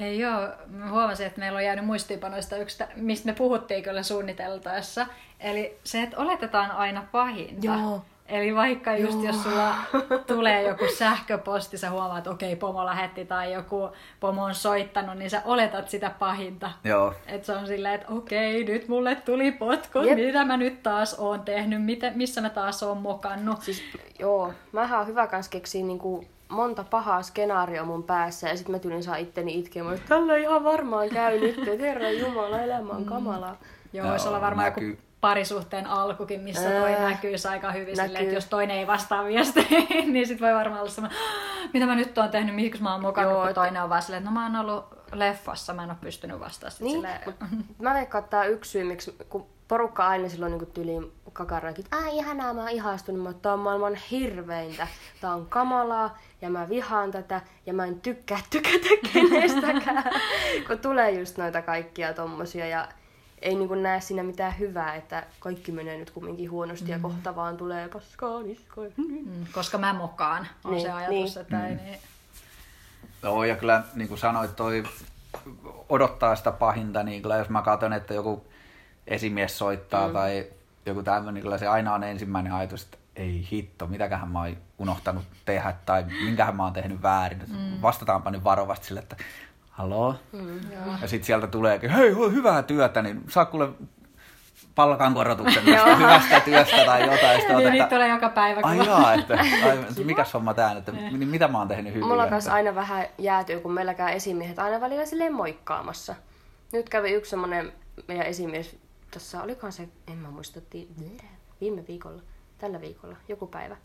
Hei joo, mä huomasin, että meillä on jäänyt muistiinpanoista yksi, tä- mistä me puhuttiin kyllä suunniteltaessa. Eli se, että oletetaan aina pahinta. Joo. Eli vaikka just Joo. jos sulla tulee joku sähköposti, sä huomaat, että okei, pomo lähetti tai joku pomo on soittanut, niin sä oletat sitä pahinta. Joo. Että se on silleen, että okei, nyt mulle tuli potkut, Jep. mitä mä nyt taas oon tehnyt, mitä, missä mä taas oon mokannut. Siis, joo, mähän on hyvä kans keksiä niinku monta pahaa skenaarioa mun päässä ja sitten mä tyylin saa itteni itkemään, että tällä ihan varmaan käy nyt, että herra jumala, elämä on kamalaa. Joo, Joo, voisi olla varmaan joku parisuhteen alkukin, missä toi Ää, näkyisi aika hyvin näkyy. silleen, että jos toinen ei vastaa viesteihin, niin sit voi varmaan olla semmoinen, mitä mä nyt oon tehnyt, miksi mä oon mukannut, Joo, kun toinen on vaan silleen, että no mä oon ollut leffassa, mä en oo pystynyt vastaamaan. Niin, silleen, mä veikkaan, että yksi syy, miksi kun porukka aina silloin niin tyyliin kakarakin, että ai ihanaa, mä oon ihastunut, mutta tää on maailman hirveintä. Tää on kamalaa ja mä vihaan tätä ja mä en tykkää tykätä kenestäkään. kun tulee just noita kaikkia tommosia ja ei niinku näe siinä mitään hyvää, että kaikki menee nyt kumminkin huonosti mm. ja kohta vaan tulee paskaa niskoin. mm, koska mä mokaan, on Niin, se ajatus, niin. että ei niin. Joo, ja kyllä niin kuin sanoit, toi odottaa sitä pahinta, niin kyllä jos mä katson, että joku esimies soittaa mm. tai joku tämmöinen, niin kyllä se aina on ensimmäinen ajatus, että ei hitto, mitäköhän mä oon unohtanut tehdä tai minkähän mä oon tehnyt väärin. Mm. Vastataanpa nyt varovasti sille, että haloo. Mm. Ja sitten sieltä tuleekin, hei, hyvää työtä, niin saa kuule palkankorotuksen tästä hyvästä työstä tai jotain. Sitten niin, niitä että, tulee joka päivä. ai jaa, että, ai, mikäs homma tää että niin mitä mä oon tehnyt hyvin. Mulla kanssa aina vähän jäätyy, kun meillä käy esimiehet aina välillä silleen moikkaamassa. Nyt kävi yksi semmonen meidän esimies, tuossa olikohan se, en mä muista, viime viikolla, tällä viikolla, joku päivä.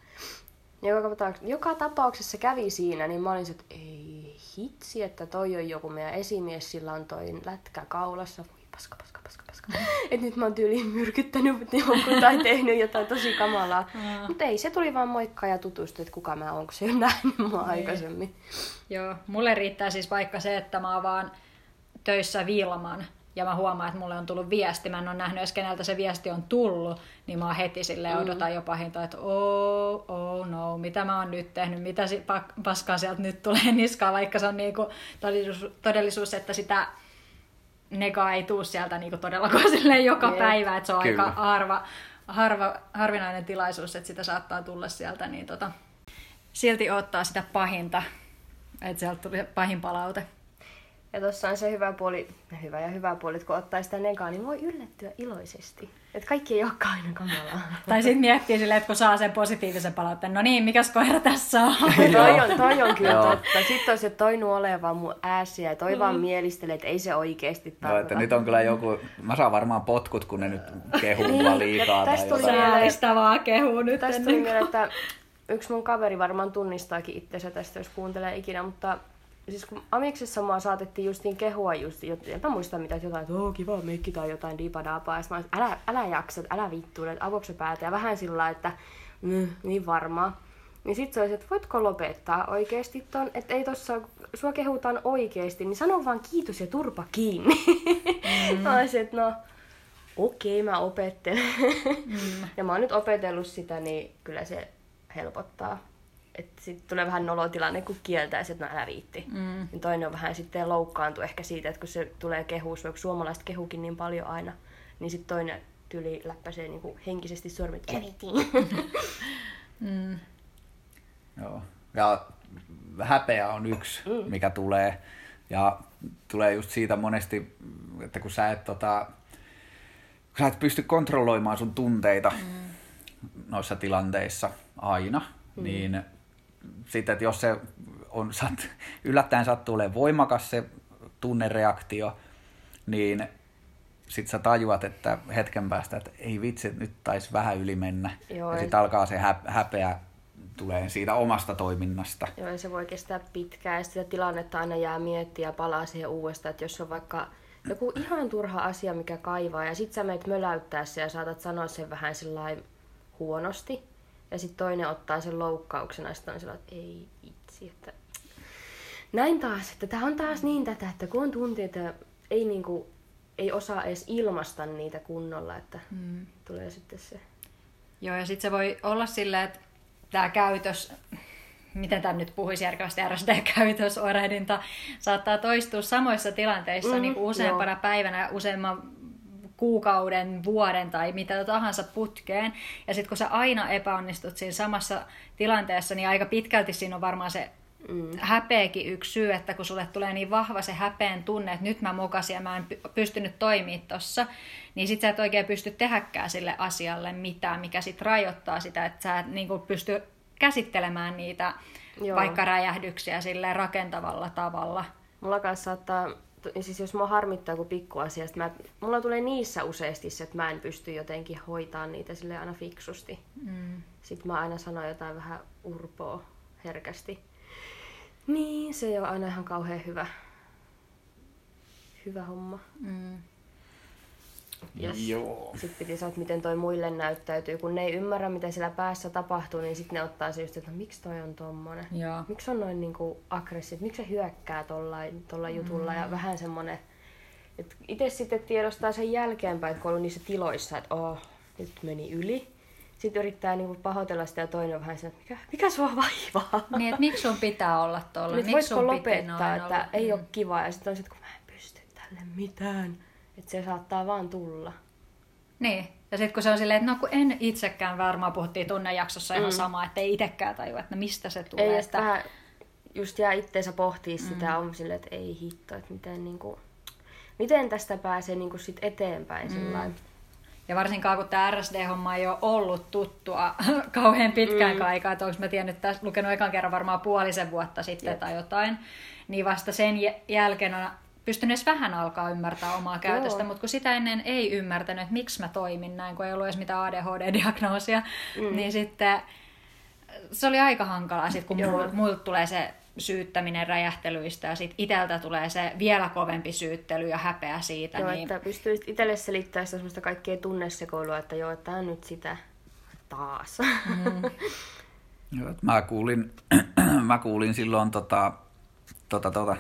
Joka, tapauksessa- joka tapauksessa kävi siinä, niin mä olin että ei hitsi, että toi on joku meidän esimies, sillä on toi lätkä kaulassa, voi paska, paska, paska, paska. että nyt mä oon tyyliin myrkyttänyt jonkun tai tehnyt jotain tosi kamalaa. Aa. Mutta ei, se tuli vaan moikkaa ja tutustui, että kuka mä oon, kun se ei ole nähnyt mua Niin. aikaisemmin. Joo, mulle riittää siis vaikka se, että mä oon vaan töissä Vilman ja mä huomaan, että mulle on tullut viesti, mä en ole nähnyt edes keneltä se viesti on tullut, niin mä oon heti sille Mm. odotan jo pahinta, että oh, oh no, mitä mä oon nyt tehnyt, mitä si- pa- paskaa sieltä nyt tulee niskaan, vaikka se on niinku todellisuus, todellisuus, että sitä negaa ei tuu sieltä niinku todellakaan silleen joka Jep. päivä, että se on Kyllä. aika harva, harva, harvinainen tilaisuus, että sitä saattaa tulla sieltä, niin tota, silti ottaa sitä pahinta, että sieltä tuli pahin palaute. Ja tossa on se hyvä puoli, hyvä ja hyvä puoli, että kun ottaa sitä negaa, niin voi yllättyä iloisesti. Että kaikki ei olekaan aina kamalaa. Tai sitten miettii silleen, että kun saa sen positiivisen palautteen, no niin, mikäs koira tässä on? toi, on, toi on kyllä Joo. totta. Sitten on se toinu olevan mun ääsiä ja toi vaan mielistelee, että ei se oikeesti No, tarkoita. että nyt on kyllä joku, mä saan varmaan potkut, kun ne nyt kehuu Niin, mua liikaa tästä tuli mieleen- Säälistävää kehuu nyt Tästä ennen tuli mieleen, että yksi mun kaveri varmaan tunnistaakin itsensä tästä, jos kuuntelee ikinä, mutta siis kun Amiksessa mua saatettiin justiin kehua just, jot- en mä muista mitä, että jotain, että oo kiva meikki tai jotain diipadaapaa, ja mä olin, älä, älä jaksa, älä vittuile, että avokse päätä, ja vähän sillä että mm, niin varmaa. Niin sit se olisi, että voitko lopettaa oikeesti ton, että ei tossa, sua kehutaan oikeesti, niin sano vaan kiitos ja turpa kiinni. Mm. mä olisin, että no, okei, mä opettelen. Mm. ja mä oon nyt opetellut sitä, niin kyllä se helpottaa. Että sitten tulee vähän nolotilanne, kun kieltäisi, että no älä viitti. Mm. Niin toinen on vähän sitten loukkaantu ehkä siitä, että kun se tulee kehuus, vaikka suomalaiset kehukin niin paljon aina, niin sitten toinen tyli läppäsee niinku henkisesti sormet. Viitti. Mm. Joo. Ja häpeä on yksi, Mm. mikä tulee. Ja tulee just siitä monesti, että kun sä et, tota, kun sä et pysty kontrolloimaan sun tunteita mm. noissa tilanteissa aina, mm. niin sitten, että jos se on sat, yllättäen sattuu olemaan voimakas se tunnereaktio, niin sit sä tajuat, että hetken päästä, että ei vitsi, nyt taisi vähän yli mennä. Joo, ja sitten alkaa se hä- häpeä tulee siitä omasta toiminnasta. Joo, ja se voi kestää pitkään ja sitä tilannetta aina jää miettiä ja palaa siihen uudestaan, että jos on vaikka joku ihan turha asia, mikä kaivaa, ja sit sä meet möläyttää se ja saatat sanoa sen vähän sellainen huonosti, ja sitten toinen ottaa sen loukkauksena, ja sitten on sellainen, että ei itse, että näin taas, että tämä on taas niin tätä, että kun on tunteita, ei niinku, ei osaa edes ilmaista niitä kunnolla, että Mm. tulee sitten se. Joo, ja sitten se voi olla silleen, että tämä käytös, miten tämä nyt puhuisi järkevästi, RSD-käytös, oirehdinta, saattaa toistua samoissa tilanteissa Mm, mm, niin kuin useampana joo. päivänä, useamman kuukauden, vuoden tai mitä tahansa putkeen. Ja sitten kun sä aina epäonnistut siinä samassa tilanteessa, niin aika pitkälti siinä on varmaan se Mm. häpeäkin yksi syy, että kun sulle tulee niin vahva se häpeen tunne, että nyt mä mokasin ja mä en py- pystynyt toimimaan tossa, niin sit sä et oikein pysty tehäkään sille asialle mitään, mikä sit rajoittaa sitä, että sä et niin pysty käsittelemään niitä Joo. vaikka räjähdyksiä sille rakentavalla tavalla. Mulla kanssa saattaa, siis jos mua harmittaa joku pikku asia, sit mä, mulla tulee niissä useasti se, että mä en pysty jotenkin hoitaa niitä sille aina fiksusti. Mm. Sitten mä aina sanon jotain vähän urpoa herkästi. Niin, se ei ole aina ihan kauhean hyvä. Hyvä homma. Mm. Yes. Joo. Sitten piti sanoa, että miten toi muille näyttäytyy. Kun ne ei ymmärrä, mitä siellä päässä tapahtuu, niin sitten ne ottaa se just, että no, miksi toi on tommonen. Joo. Miksi on noin niinku aggressiivinen? Miksi se hyökkää tollain, tolla jutulla ja vähän semmonen... Et itse sitten tiedostaa sen jälkeenpäin, että kun on ollut niissä tiloissa, että oh, nyt meni yli. Sitten yrittää niinku pahoitella sitä ja toinen vähän sen, että mikä, mikä sua vaivaa? Niin, että miksi sun pitää olla tuolla? Nyt Miksi voitko lopettaa, että olla? ei Mm. ole kiva. Ja sitten on sitten, kun mä en pysty tälle mitään. Että se saattaa vaan tulla. Niin. Ja sitten kun se on silleen, että no kun en itsekään varmaan puhuttiin tunnejaksossa ihan Mm. sama, että ei itsekään tajua, että no mistä se tulee. Ei, että... vähän just jää itteensä pohtii sitä, mm. on silleen, että ei hitto, että miten, niinku, miten tästä pääsee niinku sit eteenpäin. Mm. Ja varsinkaan kun tämä RSD-homma ei ole ollut tuttua kauhean pitkään mm. aikaa, että onko mä tiennyt, että lukenut ekan kerran varmaan puolisen vuotta sitten Jep. tai jotain, niin vasta sen jä- jälkeen on pystynyt edes vähän alkaa ymmärtää omaa käytöstä, Joo. mutta kun sitä ennen ei ymmärtänyt, että miksi mä toimin näin, kun ei ollut edes mitään ADHD-diagnoosia, mm. niin sitten se oli aika hankalaa, sit, kun mulla tulee se syyttäminen räjähtelyistä ja sitten iteltä tulee se vielä kovempi syyttely ja häpeä siitä. Joo, niin... että pystyy itselle selittämään sitä semmoista kaikkea tunnesekoilua, että joo, on nyt sitä taas. Mm. joo, mä kuulin, mä kuulin silloin tota, tota, tota,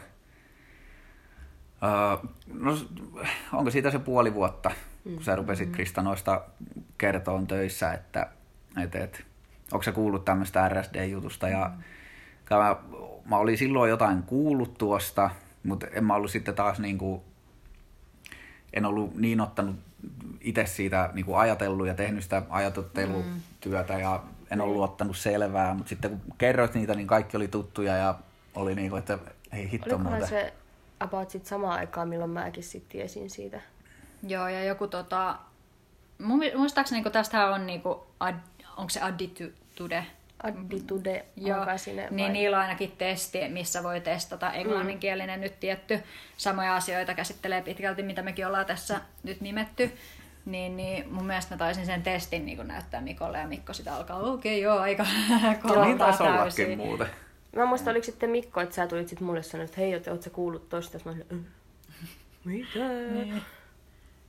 Uh, no, onko siitä se puoli vuotta, kun sä rupesit Krista noista kertoon töissä, että et, et, onko se kuullut tämmöistä RSD-jutusta. Ja mm. mä, mä olin silloin jotain kuullut tuosta, mutta en mä ollut sitten taas niin kuin, en ollut niin ottanut itse siitä niin kuin ajatellut ja tehnyt sitä ajatottelutyötä ja en ollut ottanut selvää, mutta sitten kun kerroit niitä, niin kaikki oli tuttuja ja oli niin kuin, että ei hitto muuta. se about sit samaan aikaan, milloin mäkin sitten tiesin siitä? Joo, ja joku tota... Muistaakseni kun tästä on niinku, ad, onko se additude? Additude Joo, niin niillä on ainakin testi, missä voi testata englanninkielinen mm. nyt tietty. Samoja asioita käsittelee pitkälti, mitä mekin ollaan tässä nyt nimetty. Niin, niin mun mielestä mä taisin sen testin niin näyttää Mikolle ja Mikko sitä alkaa, okei okay, joo, aika kohtaa niin täysin. muuten. Mä muistan, oliko sitten Mikko, että sä tulit sitten mulle sanoa, että hei, ootko sä kuullut tosta? Mä olin, mm. mitä? Niin.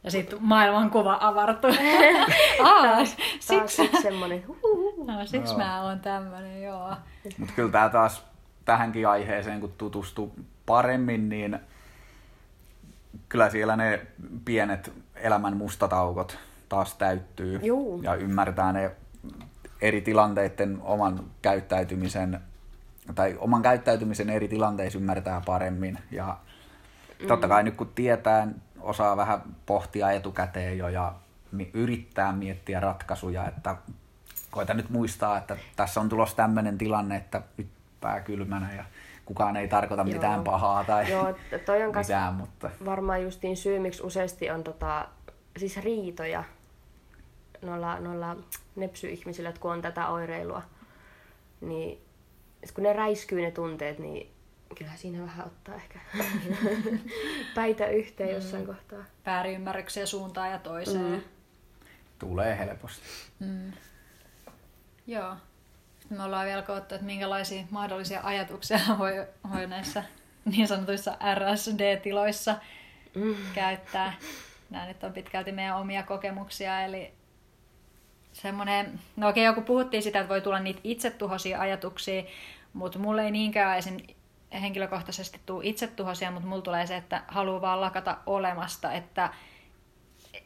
Ja sitten maailmankuva avartui. Aa, siksi. Taas semmonen. No, siksi mä oon tämmönen, joo. Mutta kyllä tää taas tähänkin aiheeseen, kun tutustuu paremmin, niin kyllä siellä ne pienet elämän mustataukot taas täyttyy. Juu. Ja ymmärtää ne eri tilanteiden oman käyttäytymisen tai oman käyttäytymisen eri tilanteissa ymmärtää paremmin. Ja mm. totta kai nyt kun tietää, osaa vähän pohtia etukäteen jo ja yrittää miettiä ratkaisuja, että koita nyt muistaa, että tässä on tulossa tämmöinen tilanne, että nyt pää kylmänä ja kukaan ei tarkoita Joo. mitään pahaa tai Joo, toi on mitään, mutta... varmaan justiin syy, miksi useasti on tota, siis riitoja noilla, noilla nepsy-ihmisillä, kun on tätä oireilua, niin kun ne räiskyy ne tunteet, niin kyllä siinä vähän ottaa ehkä päitä yhteen jossain mm. kohtaa. Väärinymmärryksiä suuntaan ja toiseen. Mm. Tulee helposti. Mm. Joo. Sitten me ollaan vielä koottu, että minkälaisia mahdollisia ajatuksia voi, voi näissä niin sanotuissa RSD-tiloissa mm. käyttää. Nämä nyt on pitkälti meidän omia kokemuksia, eli semmoinen, no okei, joku puhuttiin sitä, että voi tulla niitä itsetuhoisia ajatuksia, mutta mulle ei niinkään esim. henkilökohtaisesti tule itsetuhoisia, mutta mulla tulee se, että haluaa vaan lakata olemasta, että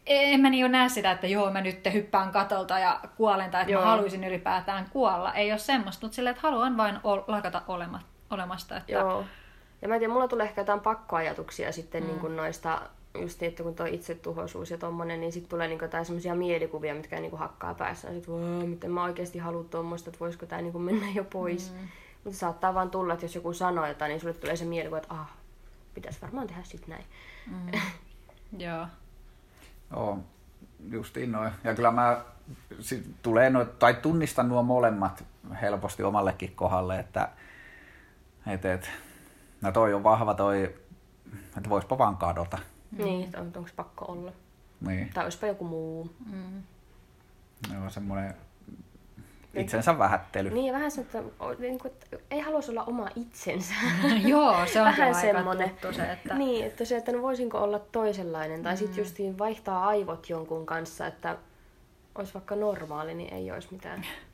en mä niin näe sitä, että joo, mä nyt hyppään katolta ja kuolen tai että joo. mä haluaisin ylipäätään kuolla. Ei ole semmoista, mutta silleen, että haluan vain ol, lakata olema, olemasta. Että... Joo. Ja mä en tiedä, mulla tulee ehkä jotain pakkoajatuksia sitten mm. niin kuin noista, just niin, että kun tuo itsetuhoisuus ja tommonen, niin sitten tulee niin jotain semmoisia mielikuvia, mitkä niin kuin hakkaa päässä. Ja sit, miten mä oikeasti haluan tuommoista, että voisiko tämä niin mennä jo pois. Mm. Mutta saattaa vaan tulla, että jos joku sanoo jotain, niin sulle tulee se mielikuva, että ah, pitäisi varmaan tehdä sitten näin. Mm. Joo. Joo, justiin noin. Ja kyllä mä sit tulee no, tai tunnistan nuo molemmat helposti omallekin kohdalle, että et, et, no toi on vahva toi, että voispa vaan kadota. Mm. Niin, on, onko pakko olla. Niin. Tai olisipa joku muu. Mm. Joo, semmoinen itsensä vähättely. Niin, vähän se, että, niin kuin, että ei haluaisi olla oma itsensä. Joo, se on vähän semmoinen. Se, että... Niin, että se, että no voisinko olla toisenlainen. Tai mm. sitten justiin vaihtaa aivot jonkun kanssa, että olisi vaikka normaali, niin ei olisi mitään.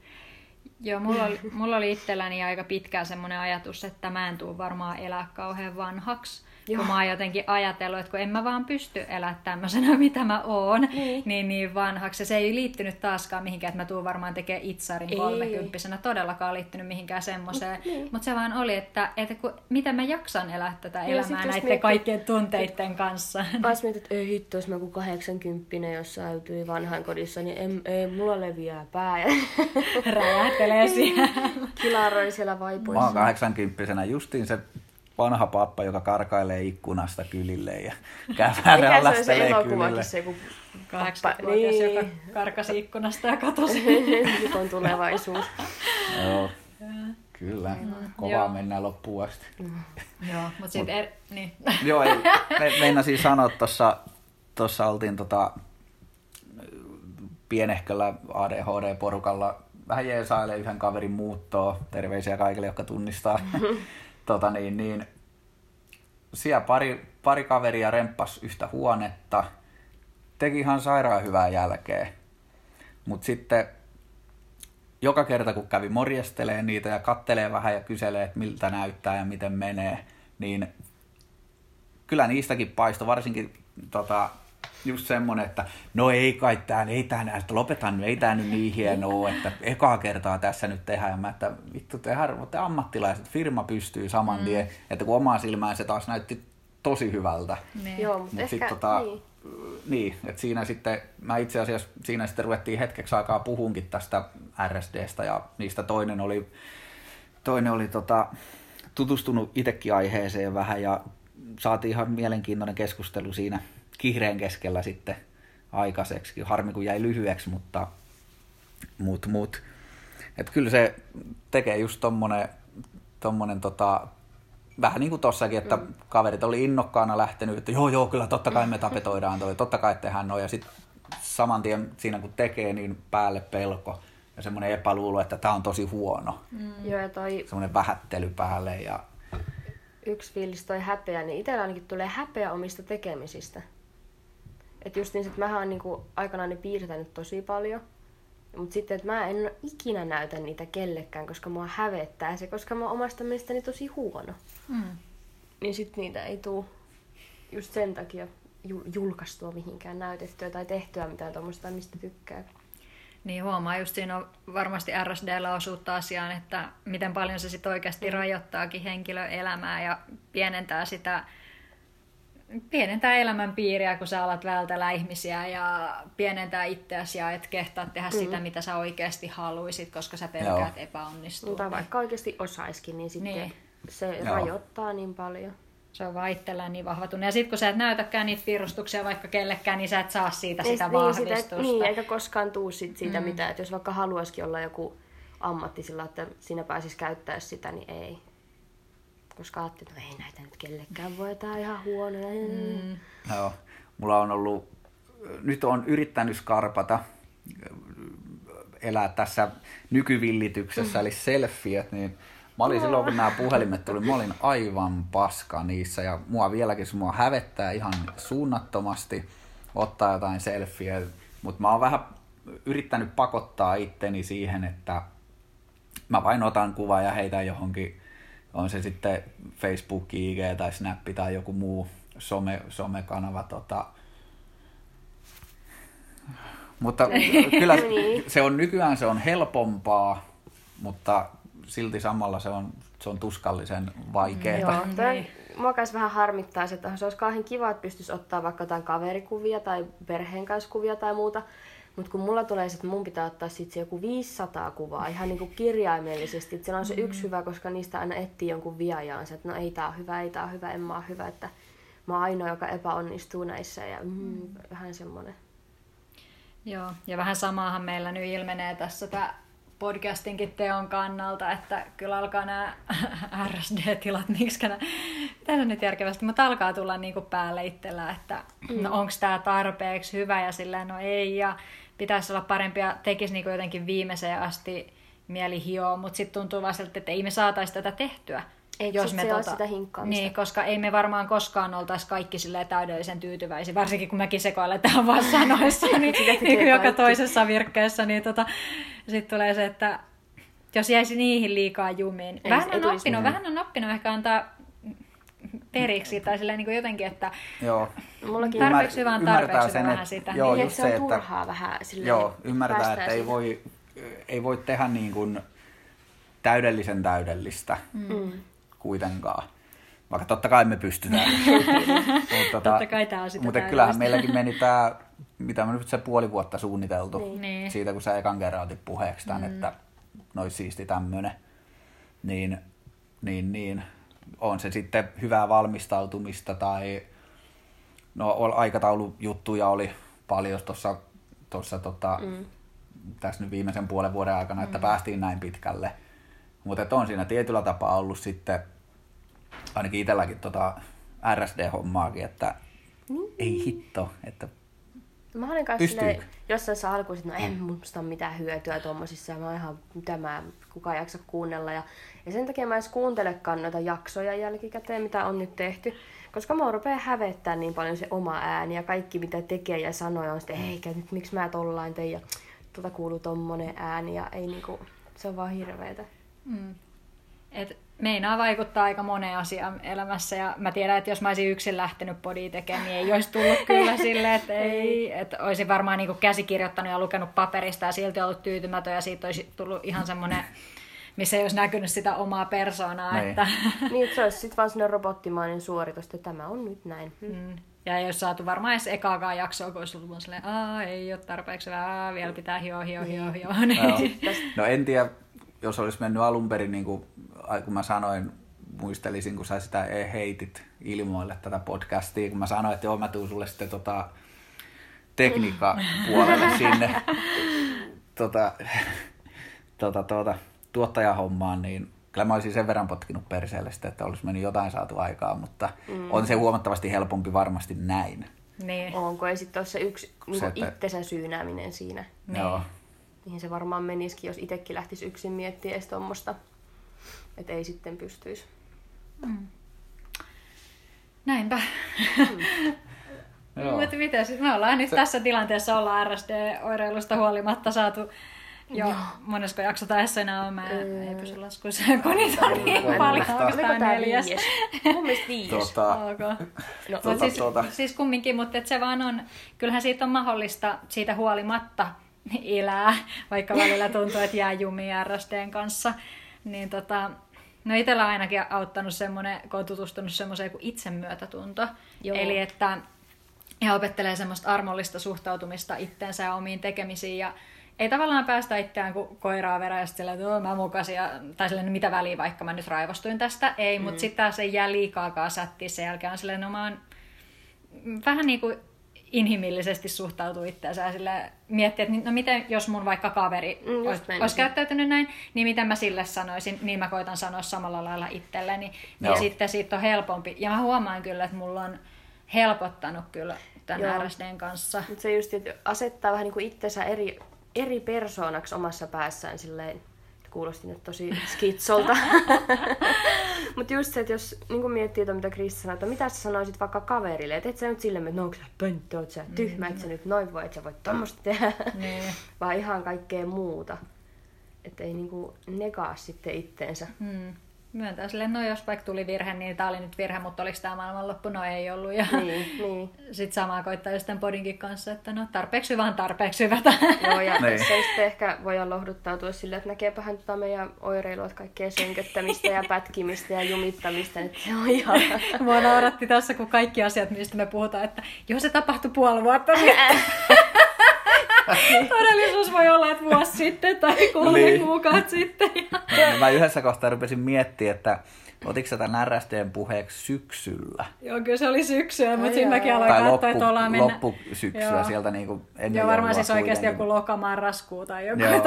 Joo, mulla oli, mulla oli itselläni aika pitkään semmoinen ajatus, että mä en tule varmaan elää kauhean vanhaksi. Joo. kun mä oon jotenkin ajatellut, että kun en mä vaan pysty elämään tämmöisenä, mitä mä oon, niin, niin, niin vanhaksi. Ja se ei liittynyt taaskaan mihinkään, että mä tuun varmaan tekemään itsarin kolmekymppisenä. Todellakaan liittynyt mihinkään semmoiseen. Niin. Mutta se vaan oli, että, että kun, miten mä jaksan elää tätä ja elämää näiden mietit, kaikkien tunteiden kanssa. Taas mietit, että ei hitto, jos mä kun 80 jos äytyi vanhan kodissa, niin ei, ei mulla leviää pää. Räjähtelee siellä. Kilaroi siellä vaipuissa. Mä oon 80 justiin se vanha pappa, joka karkailee ikkunasta kylille ja kävärälästelee kylille. Se joku Kahdeksanvuotias, niin. joka karkasi ikkunasta ja katosi. Nyt on tulevaisuus. Joo. Kyllä, kovaa mennään loppuun asti. Joo, mutta sitten er, niin. Joo, ei, me, meinasin sanoa tuossa, tuossa oltiin tota, pienehköllä ADHD-porukalla vähän jeesailee yhden kaverin muuttoa. Terveisiä kaikille, jotka tunnistaa tota niin, niin, siellä pari, pari kaveria remppas yhtä huonetta, teki ihan sairaan hyvää jälkeä. Mutta sitten joka kerta kun kävi morjestelee niitä ja kattelee vähän ja kyselee, että miltä näyttää ja miten menee, niin kyllä niistäkin paisto, varsinkin tota, just semmonen, että no ei kai tää, ei tää näy, että lopetan, ei tää nyt niin hienoa, että ekaa kertaa tässä nyt tehdään. Ja mä, että vittu, te, te ammattilaiset, firma pystyy saman tien, mm. että kun omaa silmään se taas näytti tosi hyvältä. Niin. Joo, mutta Mut ehkä, sit, tota, niin. niin, että siinä sitten, mä itse asiassa siinä sitten ruvettiin hetkeksi aikaa puhunkin tästä RSDstä ja niistä toinen oli, toinen oli tota, tutustunut itsekin aiheeseen vähän ja saatiin ihan mielenkiintoinen keskustelu siinä kihreen keskellä sitten aikaiseksi. Harmi kun jäi lyhyeksi, mutta mut, mut. Et kyllä se tekee just tommonen, tommonen tota, vähän niin kuin tossakin, että mm. kaverit oli innokkaana lähtenyt, että joo joo, kyllä totta kai me tapetoidaan toi, totta kai tehdään noin. Ja sitten saman tien siinä kun tekee, niin päälle pelko ja semmoinen epäluulo, että tämä on tosi huono. Mm. Joo, ja toi Semmoinen vähättely päälle ja yksi fiilis toi häpeä, niin itsellä ainakin tulee häpeä omista tekemisistä. Että just niin, että mähän oon niinku aikanaan ne piirtänyt tosi paljon. Mutta sitten, että mä en ikinä näytä niitä kellekään, koska mua hävettää se, koska mä oon omasta mielestäni tosi huono. Mm. Niin sit niitä ei tuu just sen takia jul- julkaistua mihinkään näytettyä tai tehtyä mitään tuommoista, mistä tykkää. Niin huomaa, just siinä on varmasti RSDllä osuutta asiaan, että miten paljon se sitten oikeasti rajoittaakin henkilön elämää ja pienentää sitä pienentää elämänpiiriä, kun sä alat vältellä ihmisiä ja pienentää itseäsi ja et kehtaa tehdä mm. sitä, mitä sä oikeasti haluisit, koska sä pelkäät epäonnistua. Mutta vaikka oikeasti osaiskin, niin sitten Niin. se Joo. rajoittaa niin paljon. Se on vaan itsellään niin vahva tunne. Ja sitten kun sä et näytäkään niitä piirustuksia vaikka kellekään, niin sä et saa siitä sitä niin, vahvistusta. Sitä, niin, eikä koskaan tuu sit siitä mm. mitään. Että jos vaikka haluaisikin olla joku ammatti sillä, että siinä pääsisi käyttää sitä, niin ei. Koska ajattelin, että no ei näitä nyt kellekään voi, tää on ihan huono. Mm. Joo, mulla on ollut, nyt on yrittänyt skarpata, elää tässä nykyvillityksessä, eli selfiet, niin mä olin silloin, kun nämä puhelimet tuli, mä olin aivan paska niissä, ja mua vieläkin se mua hävettää ihan suunnattomasti ottaa jotain selfieä, mutta mä oon vähän yrittänyt pakottaa itteni siihen, että mä vain otan kuvan ja heitän johonkin, on se sitten Facebook, IG tai Snap tai joku muu some, somekanava. Tota. Mutta kyllä Niin. se on nykyään se on helpompaa, mutta silti samalla se on, se on tuskallisen vaikeaa. Joo, Niin. toi, mua kans vähän harmittaa että se olisi kauhean kiva, että pystyisi ottaa vaikka jotain kaverikuvia tai perheen kanssa kuvia tai muuta. Mutta kun mulla tulee että mun pitää ottaa sit se joku 500 kuvaa ihan niinku kirjaimellisesti. Siellä on se yksi hyvä, koska niistä aina etsii jonkun viajaansa, että no ei tää on hyvä, ei tää on hyvä, en mä oon hyvä. Että mä oon ainoa, joka epäonnistuu näissä ja mm, vähän semmonen. Joo, ja vähän samaahan meillä nyt ilmenee tässä tämä podcastinkin teon kannalta, että kyllä alkaa nämä RSD-tilat, miksi nämä, mitä nyt järkevästi, mutta alkaa tulla niinku päälle itsellä, että no onko tämä tarpeeksi hyvä ja sillä no ei ja pitäisi olla parempi ja tekisi niinku jotenkin viimeiseen asti mieli hioa, mutta sitten tuntuu vaan siltä, että ei me saataisi tätä tehtyä. Ei, sit se on sitä hinkkaamista. Niin, koska ei me varmaan koskaan oltaisi kaikki täydellisen tyytyväisiä, varsinkin kun mekin sekoiletaan vaan sanoissa, niin, niin joka kaikki. toisessa virkkeessä, niin tota, sitten tulee se, että jos jäisi niihin liikaa jumiin. Ei, vähän on oppinut, vähän on oppinut ehkä antaa periksi tai silleen niin kuin jotenkin, että Joo. Mullakin Tarpeeksi hyvä on Ymmärtää tarpeeksi sen, vähän sitä. Joo, niin, just että se että- turhaa vähän silleen, Joo, ymmärtää, että ei voi, ei voi tehdä niin kuin täydellisen täydellistä Mm. kuitenkaan. Vaikka totta kai me pystytään. Mutta tota, Totta kai tää on sitä Mutta täydellistä. kyllähän meilläkin meni tämä, mitä me nyt se puoli vuotta suunniteltu. Niin. Niin. Siitä kun sä ekan kerran otit puheeksi tämän, mm. että nois siisti tämmönen. Niin, niin, niin, on se sitten hyvää valmistautumista tai no aikataulujuttuja oli paljon tuossa tossa, tota, mm. tässä nyt viimeisen puolen vuoden aikana, että päästiin näin pitkälle. Mutta on siinä tietyllä tapaa ollut sitten ainakin itselläkin tota RSD-hommaakin, että ei hitto, että Mä olin kanssa Pystyykö? silleen, jossain saa alkuun, että no en musta ole mitään hyötyä tuommoisissa ja mä oon ihan, mitä mä, kukaan jaksa kuunnella. Ja, ja sen takia mä edes kuuntelekaan noita jaksoja jälkikäteen, mitä on nyt tehty. Koska mä rupeaa hävettää niin paljon se oma ääni ja kaikki mitä tekee ja sanoo on sitten, eikä nyt miksi mä tollain tein ja tuolta kuuluu tommonen ääni ja ei niinku, se on vaan hirveetä. Mm. Et meinaa vaikuttaa aika moneen asiaan elämässä ja mä tiedän, että jos mä olisin yksin lähtenyt podia tekemään, niin ei olisi tullut kyllä silleen, että ei. Että olisin varmaan niin käsikirjoittanut ja lukenut paperista ja silti ollut tyytymätön ja siitä olisi tullut ihan semmoinen, missä ei olisi näkynyt sitä omaa persoonaa. Niin. Että, Niin, että se olisi sitten vaan sellainen robottimainen suoritus, että tämä on nyt näin. Mm. Ja ei olisi saatu varmaan edes ekaakaan jaksoa, kun olisi ollut vaan silleen, Aa, ei ole tarpeeksi vielä pitää hio, hio, hio, hio. Joo. Niin. No en tiedä, jos olisi mennyt alun perin, niin kuin, kun mä sanoin, muistelisin, kun sä sitä heitit ilmoille tätä podcastia, kun mä sanoin, että joo, mä tuun sulle sitten tota, tekniikkapuolelle sinne tota, tota, tota, tuottajahommaan, niin kyllä mä olisin sen verran potkinut perseelle sitten, että olisi mennyt jotain saatu aikaa, mutta mm. on se huomattavasti helpompi varmasti näin. niin. Onko? Ja sitten se yksi niin Se, että- itsensä syynääminen siinä. Niin. Joo. Mihin se varmaan menisikin, jos itsekin lähtisi yksin miettimään edes tuommoista. Että ei sitten pystyisi. Näinpä. Joo. Mutta mitä sit? Me ollaan nyt tässä tilanteessa ollaan RSD-oireilusta huolimatta saatu jo monesko jakso tässä enää on. Mä ei pysy laskuissa, kun niitä on niin paljon. Oikeastaan tää neljäs. Mun mielestä viies. Tota, Ok. No, Mut Tota, siis, tota. siis kumminkin, mutta se vaan on, kyllähän siitä on mahdollista siitä huolimatta elää, vaikka välillä tuntuu, että jää jumiin RSDn kanssa. Niin tota, no itsellä on ainakin auttanut semmoinen, kun on tutustunut semmoiseen kuin itsemyötätunto. Joo. Eli että ja opettelee semmoista armollista suhtautumista itteensä ja omiin tekemisiin ja ei tavallaan päästä itseään kuin koiraa verran ja silleen, että "Oo, mä mukasin, ja, tai silleen, mitä väliä vaikka mä nyt raivostuin tästä. Ei, mm. mutta sitten taas ei jää liikaakaan sättiä sen jälkeen on silleen, no mä oon vähän niin kuin inhimillisesti suhtautuu itseensä ja sille miettiä, että no miten, jos mun vaikka kaveri Mm, olisi, olisi käyttäytynyt näin, niin miten mä sille sanoisin, niin mä koitan sanoa samalla lailla itselleni. Joo. Ja sitten siitä on helpompi. Ja mä huomaan kyllä, että mulla on helpottanut kyllä tämän Joo. RSDn kanssa. Mutta se just, että asettaa vähän niin kuin itsensä eri, eri persoonaksi omassa päässään silleen, kuulosti nyt tosi skitsolta. Mutta just se, että jos niin miettii, että mitä Kristi sanoi, että mitä sä sanoisit vaikka kaverille, että et sä nyt silleen, että no onko sä pönttö, oot sä tyhmä, että sä nyt noin voi, että sä voit tommoista tehdä, Niin. vaan ihan kaikkea muuta. Että ei niinku negaa sitten itteensä. Hmm. Myöntää silleen, no jos vaikka tuli virhe, niin tämä oli nyt virhe, mutta oliko tämä maailmanloppu? No ei ollut. Ja Niin, niin. sitten samaa koittaa just tämän podinkin kanssa, että no tarpeeksi hyvä on tarpeeksi hyvä. Joo, ja Niin. se sitten ehkä voidaan lohduttautua sille, että näkeepähän tota meidän oireilua, että kaikkea sönköttämistä ja pätkimistä ja jumittamista, että se on ihan... Mua nauratti tässä, kun kaikki asiat, mistä me puhutaan, että jos se tapahtui puoli vuotta sitten. Todellisuus voi olla, että vuosi sitten tai kolme Niin. kuukautta sitten. Ja... No, mä yhdessä kohtaa rupesin miettimään, että otiko sä tämän RSDn puheeksi syksyllä? Joo, kyllä se oli syksyä, mutta siinä mäkin aloin Tai katsoa, loppu, että ollaan mennä... loppusyksyä Joo. sieltä niinku ennen Joo, varmaan siis oikeasti joku lokamarraskuu tai joku. Joo,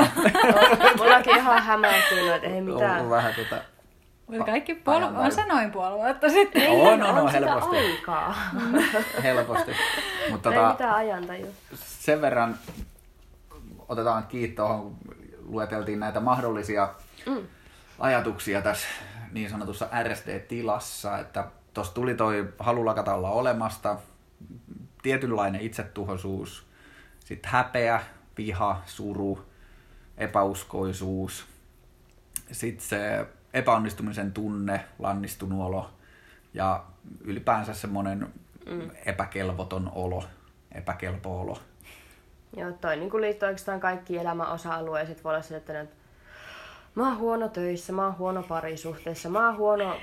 Mullakin ihan hämäätynyt, että ei ollut mitään. vähän tota... Mutta kaikki puol... Ajan on se noin puoli vuotta sitten. On, on, on, sitä helposti. aikaa. Helposti. Mutta Ei tota, mitään ajantajua. sen verran otetaan kiinni tuohon, kun lueteltiin näitä mahdollisia Mm. ajatuksia tässä niin sanotussa RSD-tilassa, että tuossa tuli toi halu lakata olla olemasta, tietynlainen itsetuhoisuus, sitten häpeä, viha, suru, epäuskoisuus, sitten se epäonnistumisen tunne, lannistunut olo ja ylipäänsä semmoinen mm. epäkelvoton olo, epäkelpo olo. Joo, toi niin kuin liittyy oikeastaan kaikki elämän osa-alueet. Voi olla se, että nyt, mä oon huono töissä, mä oon huono parisuhteessa, mä oon huono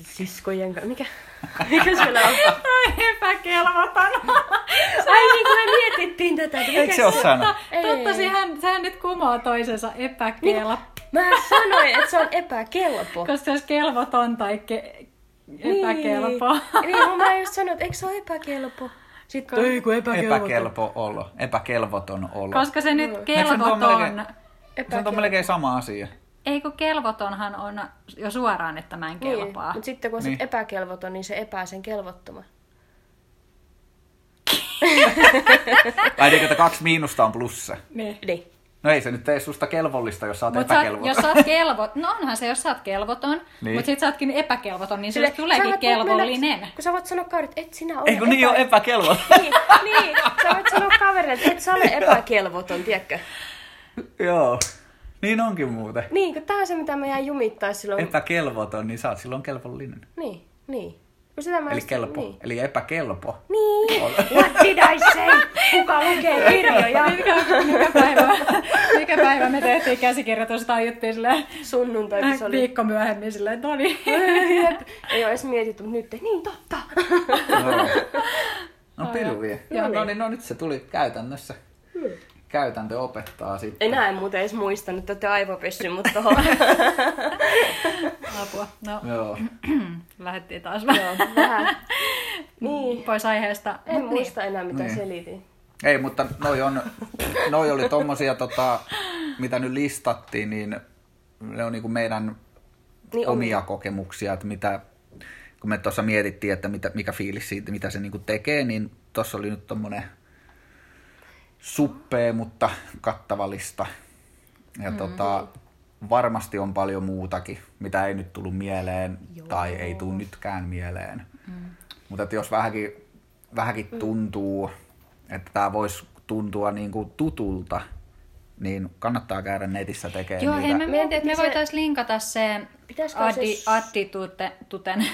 siskojen kanssa. Mikä, mikä siellä on? Epäkelvoton. Ai niin kuin me mietittiin tätä. että Eikö se ole sana? Ei. Totta, sehän, sehän nyt kumoaa toisensa epäkelpo. Mä sanoin, että se on epäkelpo. Koska se olisi kelvoton tai ke- epäkelpo. Niin, niin mä just sanoin, että eikö se ole epäkelpo? Sitten ei kun epäkelpo. Epäkelpo olo, epäkelvoton olo. Koska se nyt kelvoton... melkein- Se on melkein sama asia. Ei kun kelvotonhan on jo suoraan, että mä en Niin, kelpaa. mutta sitten kun on Niin. niin. epäkelvoton, niin se epää sen kelvottoman. Vai niin, että kaksi miinusta on plussa. Niin. Niin. No ei se nyt tee susta kelvollista, jos sä oot Mut epäkelvoton. jos sä oot kelvot, no onhan se, jos sä oot kelvoton, Niin. mutta sit sä ootkin epäkelvoton, niin Sille, tuleekin kelvollinen. Mennä, kun sä voit sanoa kaverit, että et sinä ole Ei kun niin on epäkelvoton. niin, niin, sä voit sanoa kaverille, että et sä ole epäkelvoton, tiedätkö? Joo. Niin onkin muuten. Niin, kun tää on se, mitä me jää jumittaa silloin. Epäkelvoton, niin sä oot silloin kelvollinen. Niin, niin. Kun sitä mä Eli kelpo. Niin. Eli epäkelpo. Niin. What did I say? Kuka lukee kirjoja? Mikä, mikä, päivä, mikä päivä me tehtiin käsikirjoitusta tai juttiin silleen Sunnuntai se oli. viikko myöhemmin silleen, no niin. Jep. Ei ole edes mietitty, mutta nyt niin totta. No pilviä. No Joo, niin. no niin, no nyt se tuli käytännössä. Käytäntö opettaa sitten. Enää en muuten edes muista, nyt olette aivopessy, mutta tohon. Apua. No, Joo. lähdettiin taas vähän Vähän. Niin. pois aiheesta. En Mut muista enää, mitä Niin. selitin. Ei, mutta noi, on, noi oli tommosia, tota, mitä nyt listattiin, niin ne on niinku meidän Niin omia kokemuksia, että mitä, kun me tuossa mietittiin, että mitä, mikä fiilis siitä, mitä se niinku tekee, niin tuossa oli nyt tommonen suppee, mutta kattava lista. Ja mm. tota, varmasti on paljon muutakin, mitä ei nyt tullut mieleen Joo. tai ei tule nytkään mieleen. Mm. Mutta että jos vähänkin, vähänkin tuntuu, että tämä voisi tuntua niinku tutulta, niin kannattaa käydä netissä tekemään Joo, niitä. hei, mä mietin, että me voitaisiin linkata se Pitäisikö Addi, se- Addi tute, tuten,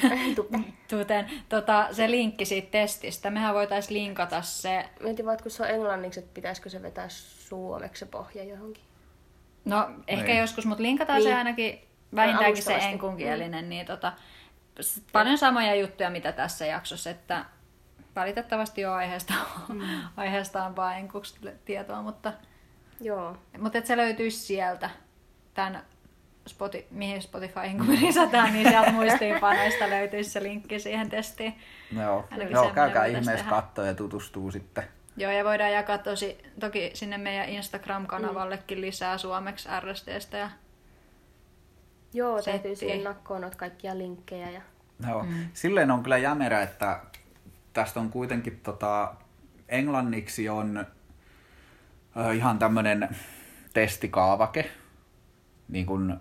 tuten, tota, se linkki siitä testistä. Mehän voitaisiin linkata se. Mietin vaan, kun se on englanniksi, että pitäisikö se vetää suomeksi se pohja johonkin. No, ehkä Niin. joskus, mutta linkataan se Niin. ainakin vähintäänkin se enkunkielinen. Niin tota, paljon samoja juttuja, mitä tässä jaksossa, että valitettavasti jo aiheesta, mm. aiheesta on vaan enkuksi tietoa, mutta, Joo. mutta että se löytyisi sieltä, tämän Spoti, mihin Spotifyhin kun me lisätään, niin sieltä muistiinpanoista löytyisi se linkki siihen testiin. Joo, Ainakin Joo käykää ihmeessä katsoa ja tutustuu sitten. Joo, ja voidaan jakaa tosi, toki sinne meidän Instagram-kanavallekin lisää suomeksi RSTstä. Ja, Joo, Settiin. täytyy siihen nakkoon noita kaikkia linkkejä. Ja... Joo. Mm. Silleen on kyllä jämerä, että tästä on kuitenkin tota, englanniksi on ö, ihan tämmöinen testikaavake, niin kun,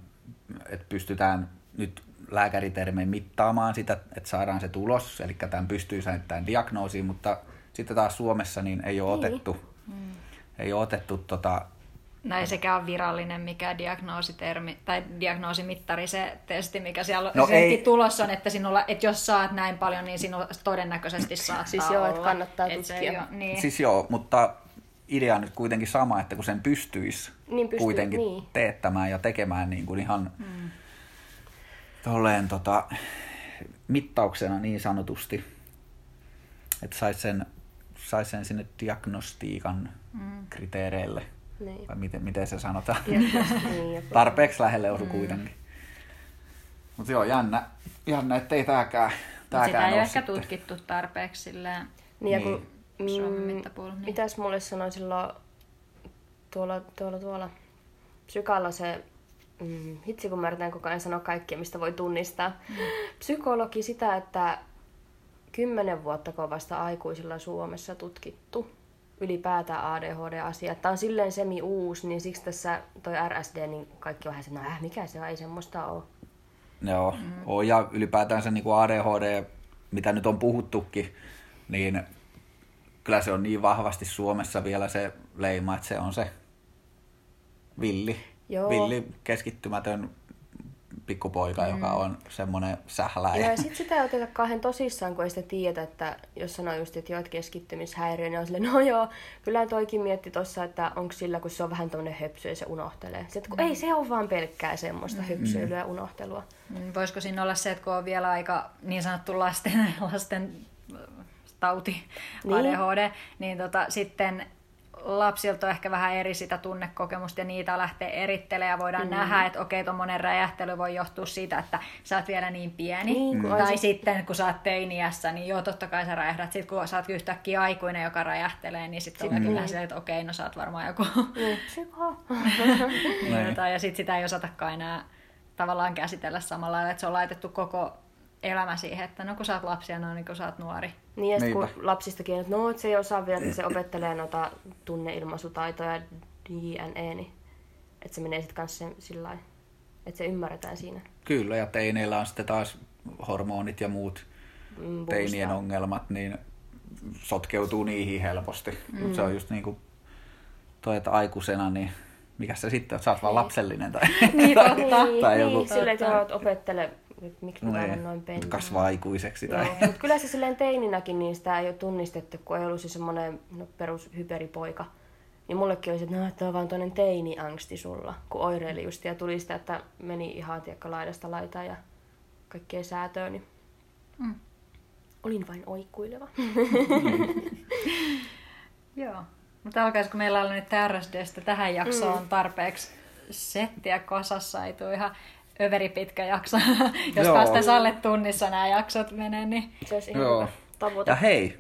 että pystytään nyt lääkäritermein mittaamaan sitä, että saadaan se tulos, eli tämän pystyy säilyttämään diagnoosiin, mutta sitten taas Suomessa niin ei ole Niin. otettu, mm. ei ole otettu tota, näin sekä on virallinen mikä diagnoositermi tai diagnoosimittari se testi, mikä siellä No no ei. tulos on, että, sinulla, että jos saat näin paljon, niin sinulla todennäköisesti saattaa Siis joo, olla. että kannattaa Et se tutkia. ei niin. Siis joo, mutta idea on nyt kuitenkin sama, että kun sen pystyisi Niin pystyy, kuitenkin niin. teettämään ja tekemään niin kuin ihan mm. tolleen tota, mittauksena niin sanotusti, että saisi sen, sais sen sinne diagnostiikan mm. kriteereille, Niin. vai miten, miten se sanotaan. niin. Tarpeeksi lähelle osu mm. kuitenkin. Mutta joo, jännä, jännä ettei tääkään, Mut sitä tääkään ei ole ole ehkä sitten. tutkittu tarpeeksi silleen. Niin, ja Niin. kun, Suomen mm, mittapuulla, niin. Mitäs mulle sanoi silloin tuolla, tuolla, tuolla psykalla se, mm, hitsi kun mä yritän koko ajan sanoa kaikkea, mistä voi tunnistaa. Mm. Psykologi sitä, että kymmenen vuotta vasta aikuisilla Suomessa tutkittu ylipäätään ADHD-asia. Tämä on silleen semi-uusi, niin siksi tässä toi RSD, niin kaikki on vähän se, no äh, mikä se on, ei semmoista ole. Joo, mm. on, ja ylipäätään se niin ADHD, mitä nyt on puhuttukin, niin kyllä se on niin vahvasti Suomessa vielä se leima, että se on se villi, Joo. villi keskittymätön pikkupoika, mm. joka on semmoinen Joo, sähläjä. ja sitten sitä ei oteta kauhean tosissaan, kun ei sitä tiedä, että jos sanoo just, että joo, että keskittymishäiriö, niin on silleen, no joo, kyllä toikin mietti tossa, että onko sillä, kun se on vähän tommonen höpsy ja se unohtelee. Sitten kun ei se ole vaan pelkkää semmoista höpsyilyä ja unohtelua. Mm, Voisiko siinä olla se, että kun on vielä aika niin sanottu lasten, lasten tauti, Niin. ADHD, niin tota, sitten lapsilta on ehkä vähän eri sitä tunnekokemusta ja niitä lähtee erittelemään ja voidaan mm. nähdä, että okei, tuommoinen räjähtely voi johtua siitä, että sä oot vielä niin pieni. Niin, on tai se- sitten kun sä oot teiniässä, niin joo, totta kai sä räjähdät. Sitten kun sä oot yhtäkkiä aikuinen, joka räjähtelee, niin sitten ollaan kyllä se, että okei, no sä oot varmaan joku Niin, psyko. niin, Niin. jotain, ja sitten sitä ei osatakaan enää tavallaan käsitellä samalla lailla, että se on laitettu koko elämä siihen, että no kun sä oot lapsi ja no niin kun sä oot nuori. Niin, ja kun lapsistakin, että no, että se ei osaa vielä, että se opettelee noita tunneilmaisutaitoja, JNE, niin että se menee sitten kanssa sillä lailla, että se ymmärretään siinä. Kyllä, ja teineillä on sitten taas hormonit ja muut Mm, teinien ongelmat, niin sotkeutuu niihin helposti. Mm. Se on just niin kuin toi, että aikuisena, niin mikä se sitten on? Sä oot vaan lapsellinen tai, Niin totta. Niin, Tai niin, joku- silleen, että joo, että opettele, että miksi pitää olla niin, noin penni. kasvaa aikuiseksi. Tai... Joo, mutta kyllä se silleen teininäkin, niin sitä ei ole tunnistettu, kun ei ollut se semmoinen no, perus hyperipoika. Niin mullekin oli se, että no, että on vaan toinen teiniangsti sulla, kun oireili just ja tuli sitä, että meni ihan tiekka laidasta laitaan ja kaikkea säätöä, niin Mm. olin vain oikkuileva. Joo. Mutta alkaisiko meillä olla nyt RSDstä tähän jaksoon mm. tarpeeksi settiä kasassa, ei tule ihan överi pitkä jakso. Jos Joo. päästäisiin alle tunnissa nämä jaksot menee, niin Se olisi ihan Joo. tavoite. Ja hei,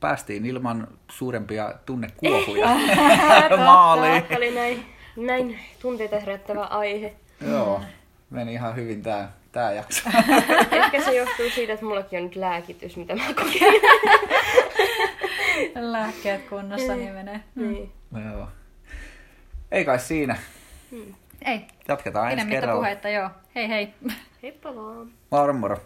päästiin ilman suurempia tunnekuohuja maaliin. Tämä oli näin, näin tunteita herättävä aihe. Joo, meni ihan hyvin tää, tää jakso. Ehkä se johtuu siitä, että mullakin on nyt lääkitys, mitä mä kokein. lääkkeet kunnossa, niin menee. niin. Joo. Ei kai siinä. Ei, Jatketaan ensi kerralla. puheita, joo. Hei hei. Heippa vaan. Moro moro.